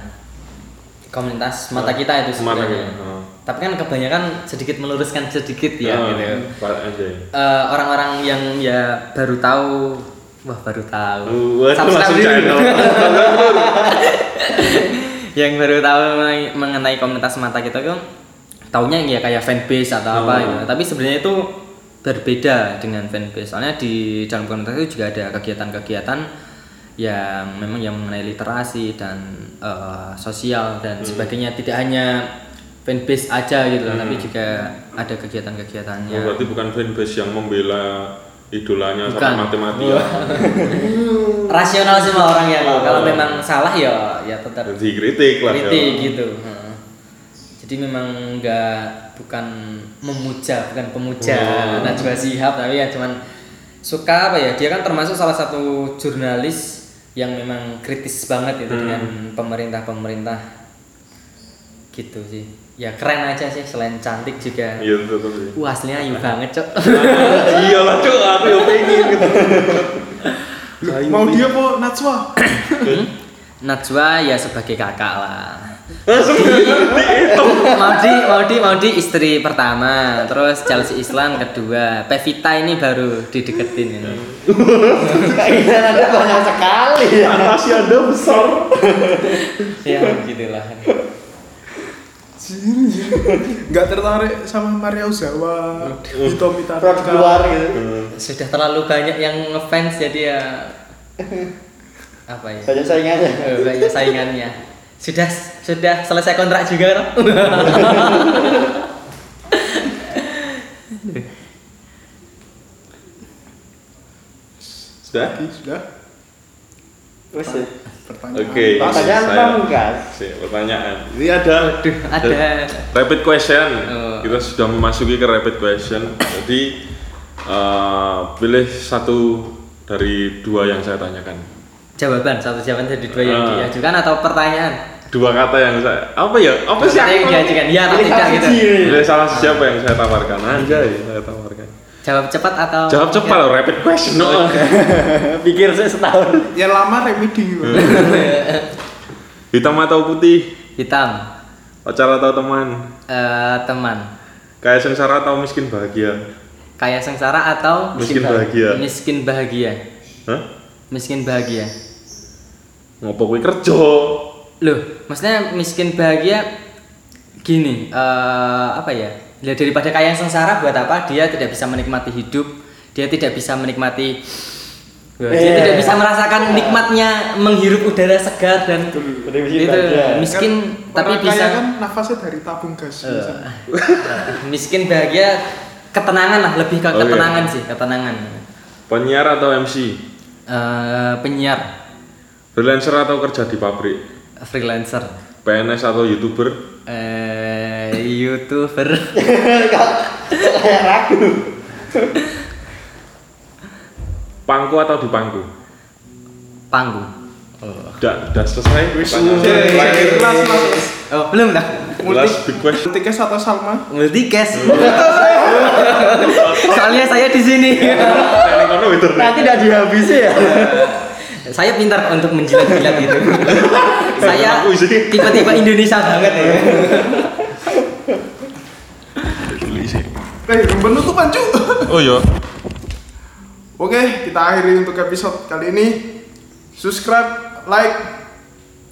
komunitas mata kita itu sebenarnya oh. tapi kan kebanyakan sedikit meluruskan sedikit ya Oh, gitu Pak aja. Eh, orang-orang yang ya baru tahu wah baru tahu itu Subscribe langsung dulu. channel. <laughs> yang baru tahu mengenai, komunitas mata kita itu taunya ya kayak fanbase atau apa Oh. gitu tapi sebenarnya itu berbeda dengan fanbase soalnya di dalam komunitas itu juga ada kegiatan-kegiatan yang memang yang mengenai literasi dan eh, sosial dan Hmm. sebagainya tidak hanya fanbase aja gitu loh, tapi juga ada kegiatan-kegiatannya Oh, berarti bukan fanbase yang membela idolanya Bukan. sampai mati-mati ya. <laughs> rasional semua orang ya Oh. kalau memang salah ya ya tetap Jadi kritik lah ya. kritik gitu Heeh. jadi memang nggak bukan memuja bukan pemuja Oh. Najwa Shihab tapi ya cuman suka apa ya dia kan termasuk salah satu jurnalis yang memang kritis banget itu Hmm. dengan pemerintah pemerintah gitu sih ya keren aja sih selain cantik juga Iya betul betul. Wah aslinya ayu banget cok <laughs> Iya lah cuk, aku yang pengen gitu. Mau dia apa Najwa? Najwa ya sebagai kakak lah Langsung dihitung. Maudi, Maudi, Maudi istri pertama, terus Chelsea Islam kedua, Pevita ini baru dideketin ini. Keinginan Anda banyak sekali ya. Fantasi Anda besar. ya begitulah. Nggak tertarik sama Maria Ozawa, Ito Mitaka. Produk luar gitu. Sudah terlalu banyak yang ngefans jadi ya apa ya? Banyak saingannya. Eh, banyak saingannya. Sudah sudah selesai kontrak juga kan? Sudah? Sudah. Wes ya. Pertanyaan. Oke. Pas. Pertanyaan pamungkas. Pertanyaan. Ini ada Ada. rapid question. Oh. Kita sudah memasuki ke rapid question. Jadi eh, pilih satu dari dua yang saya tanyakan. Jawaban satu jawaban dari dua yang Ah. diajukan atau pertanyaan? Dua kata yang saya apa ya? Apa sih? Yang diajukan? Ya atau tidak salah gitu. Pilih salah siapa yang saya tawarkan? Anjay, saya tawarkan. Jawab cepat atau Jawab cepat loh, rapid question. No. <laughs> Pikir saya setahun. Yang lama remedi. <laughs> Hitam atau putih? Hitam. Pacar atau teman? Eh, teman. Kaya sengsara atau miskin bahagia? Kaya sengsara atau Miskin bahagia. Miskin bahagia. Hah? Miskin bahagia. Ngopo kerja? Loh, maksudnya miskin bahagia gini, eh apa ya? Ya daripada kaya sengsara buat apa? Dia tidak bisa menikmati hidup, dia tidak bisa menikmati dia Eh. tidak bisa merasakan nikmatnya menghirup udara segar dan miskin itu bahagia. miskin Kan tapi orang bisa kan nafasnya dari tabung gas biasanya. <laughs> miskin bahagia ketenangan lah lebih ke Oke. ketenangan sih ketenangan Penyiar atau MC? Eh, penyiar Freelancer atau kerja di pabrik? Freelancer PNS atau YouTuber? eh youtuber Kayak <laughs> ragu. Pangku atau di pangku? panggung oh, Udah, udah selesai. Terakhir. kelas. oh belum dah Last big question. Multikes atau Salma? multicast <laughs> soalnya saya di sini internet. Nanti udah dihabisi ya. <laughs> saya pintar untuk menjilat-jilat itu <laughs> saya tipe-tipe Indonesia banget ya Eh, penutupan cu. Oh iya. Oke, kita akhiri untuk episode kali ini. Subscribe, like,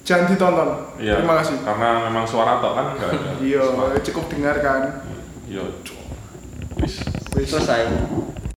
jangan ditonton. Iya. Terima kasih. Karena memang suara tok kan enggak ada. Iya, cukup dengarkan. Iya. Wis. Selesai.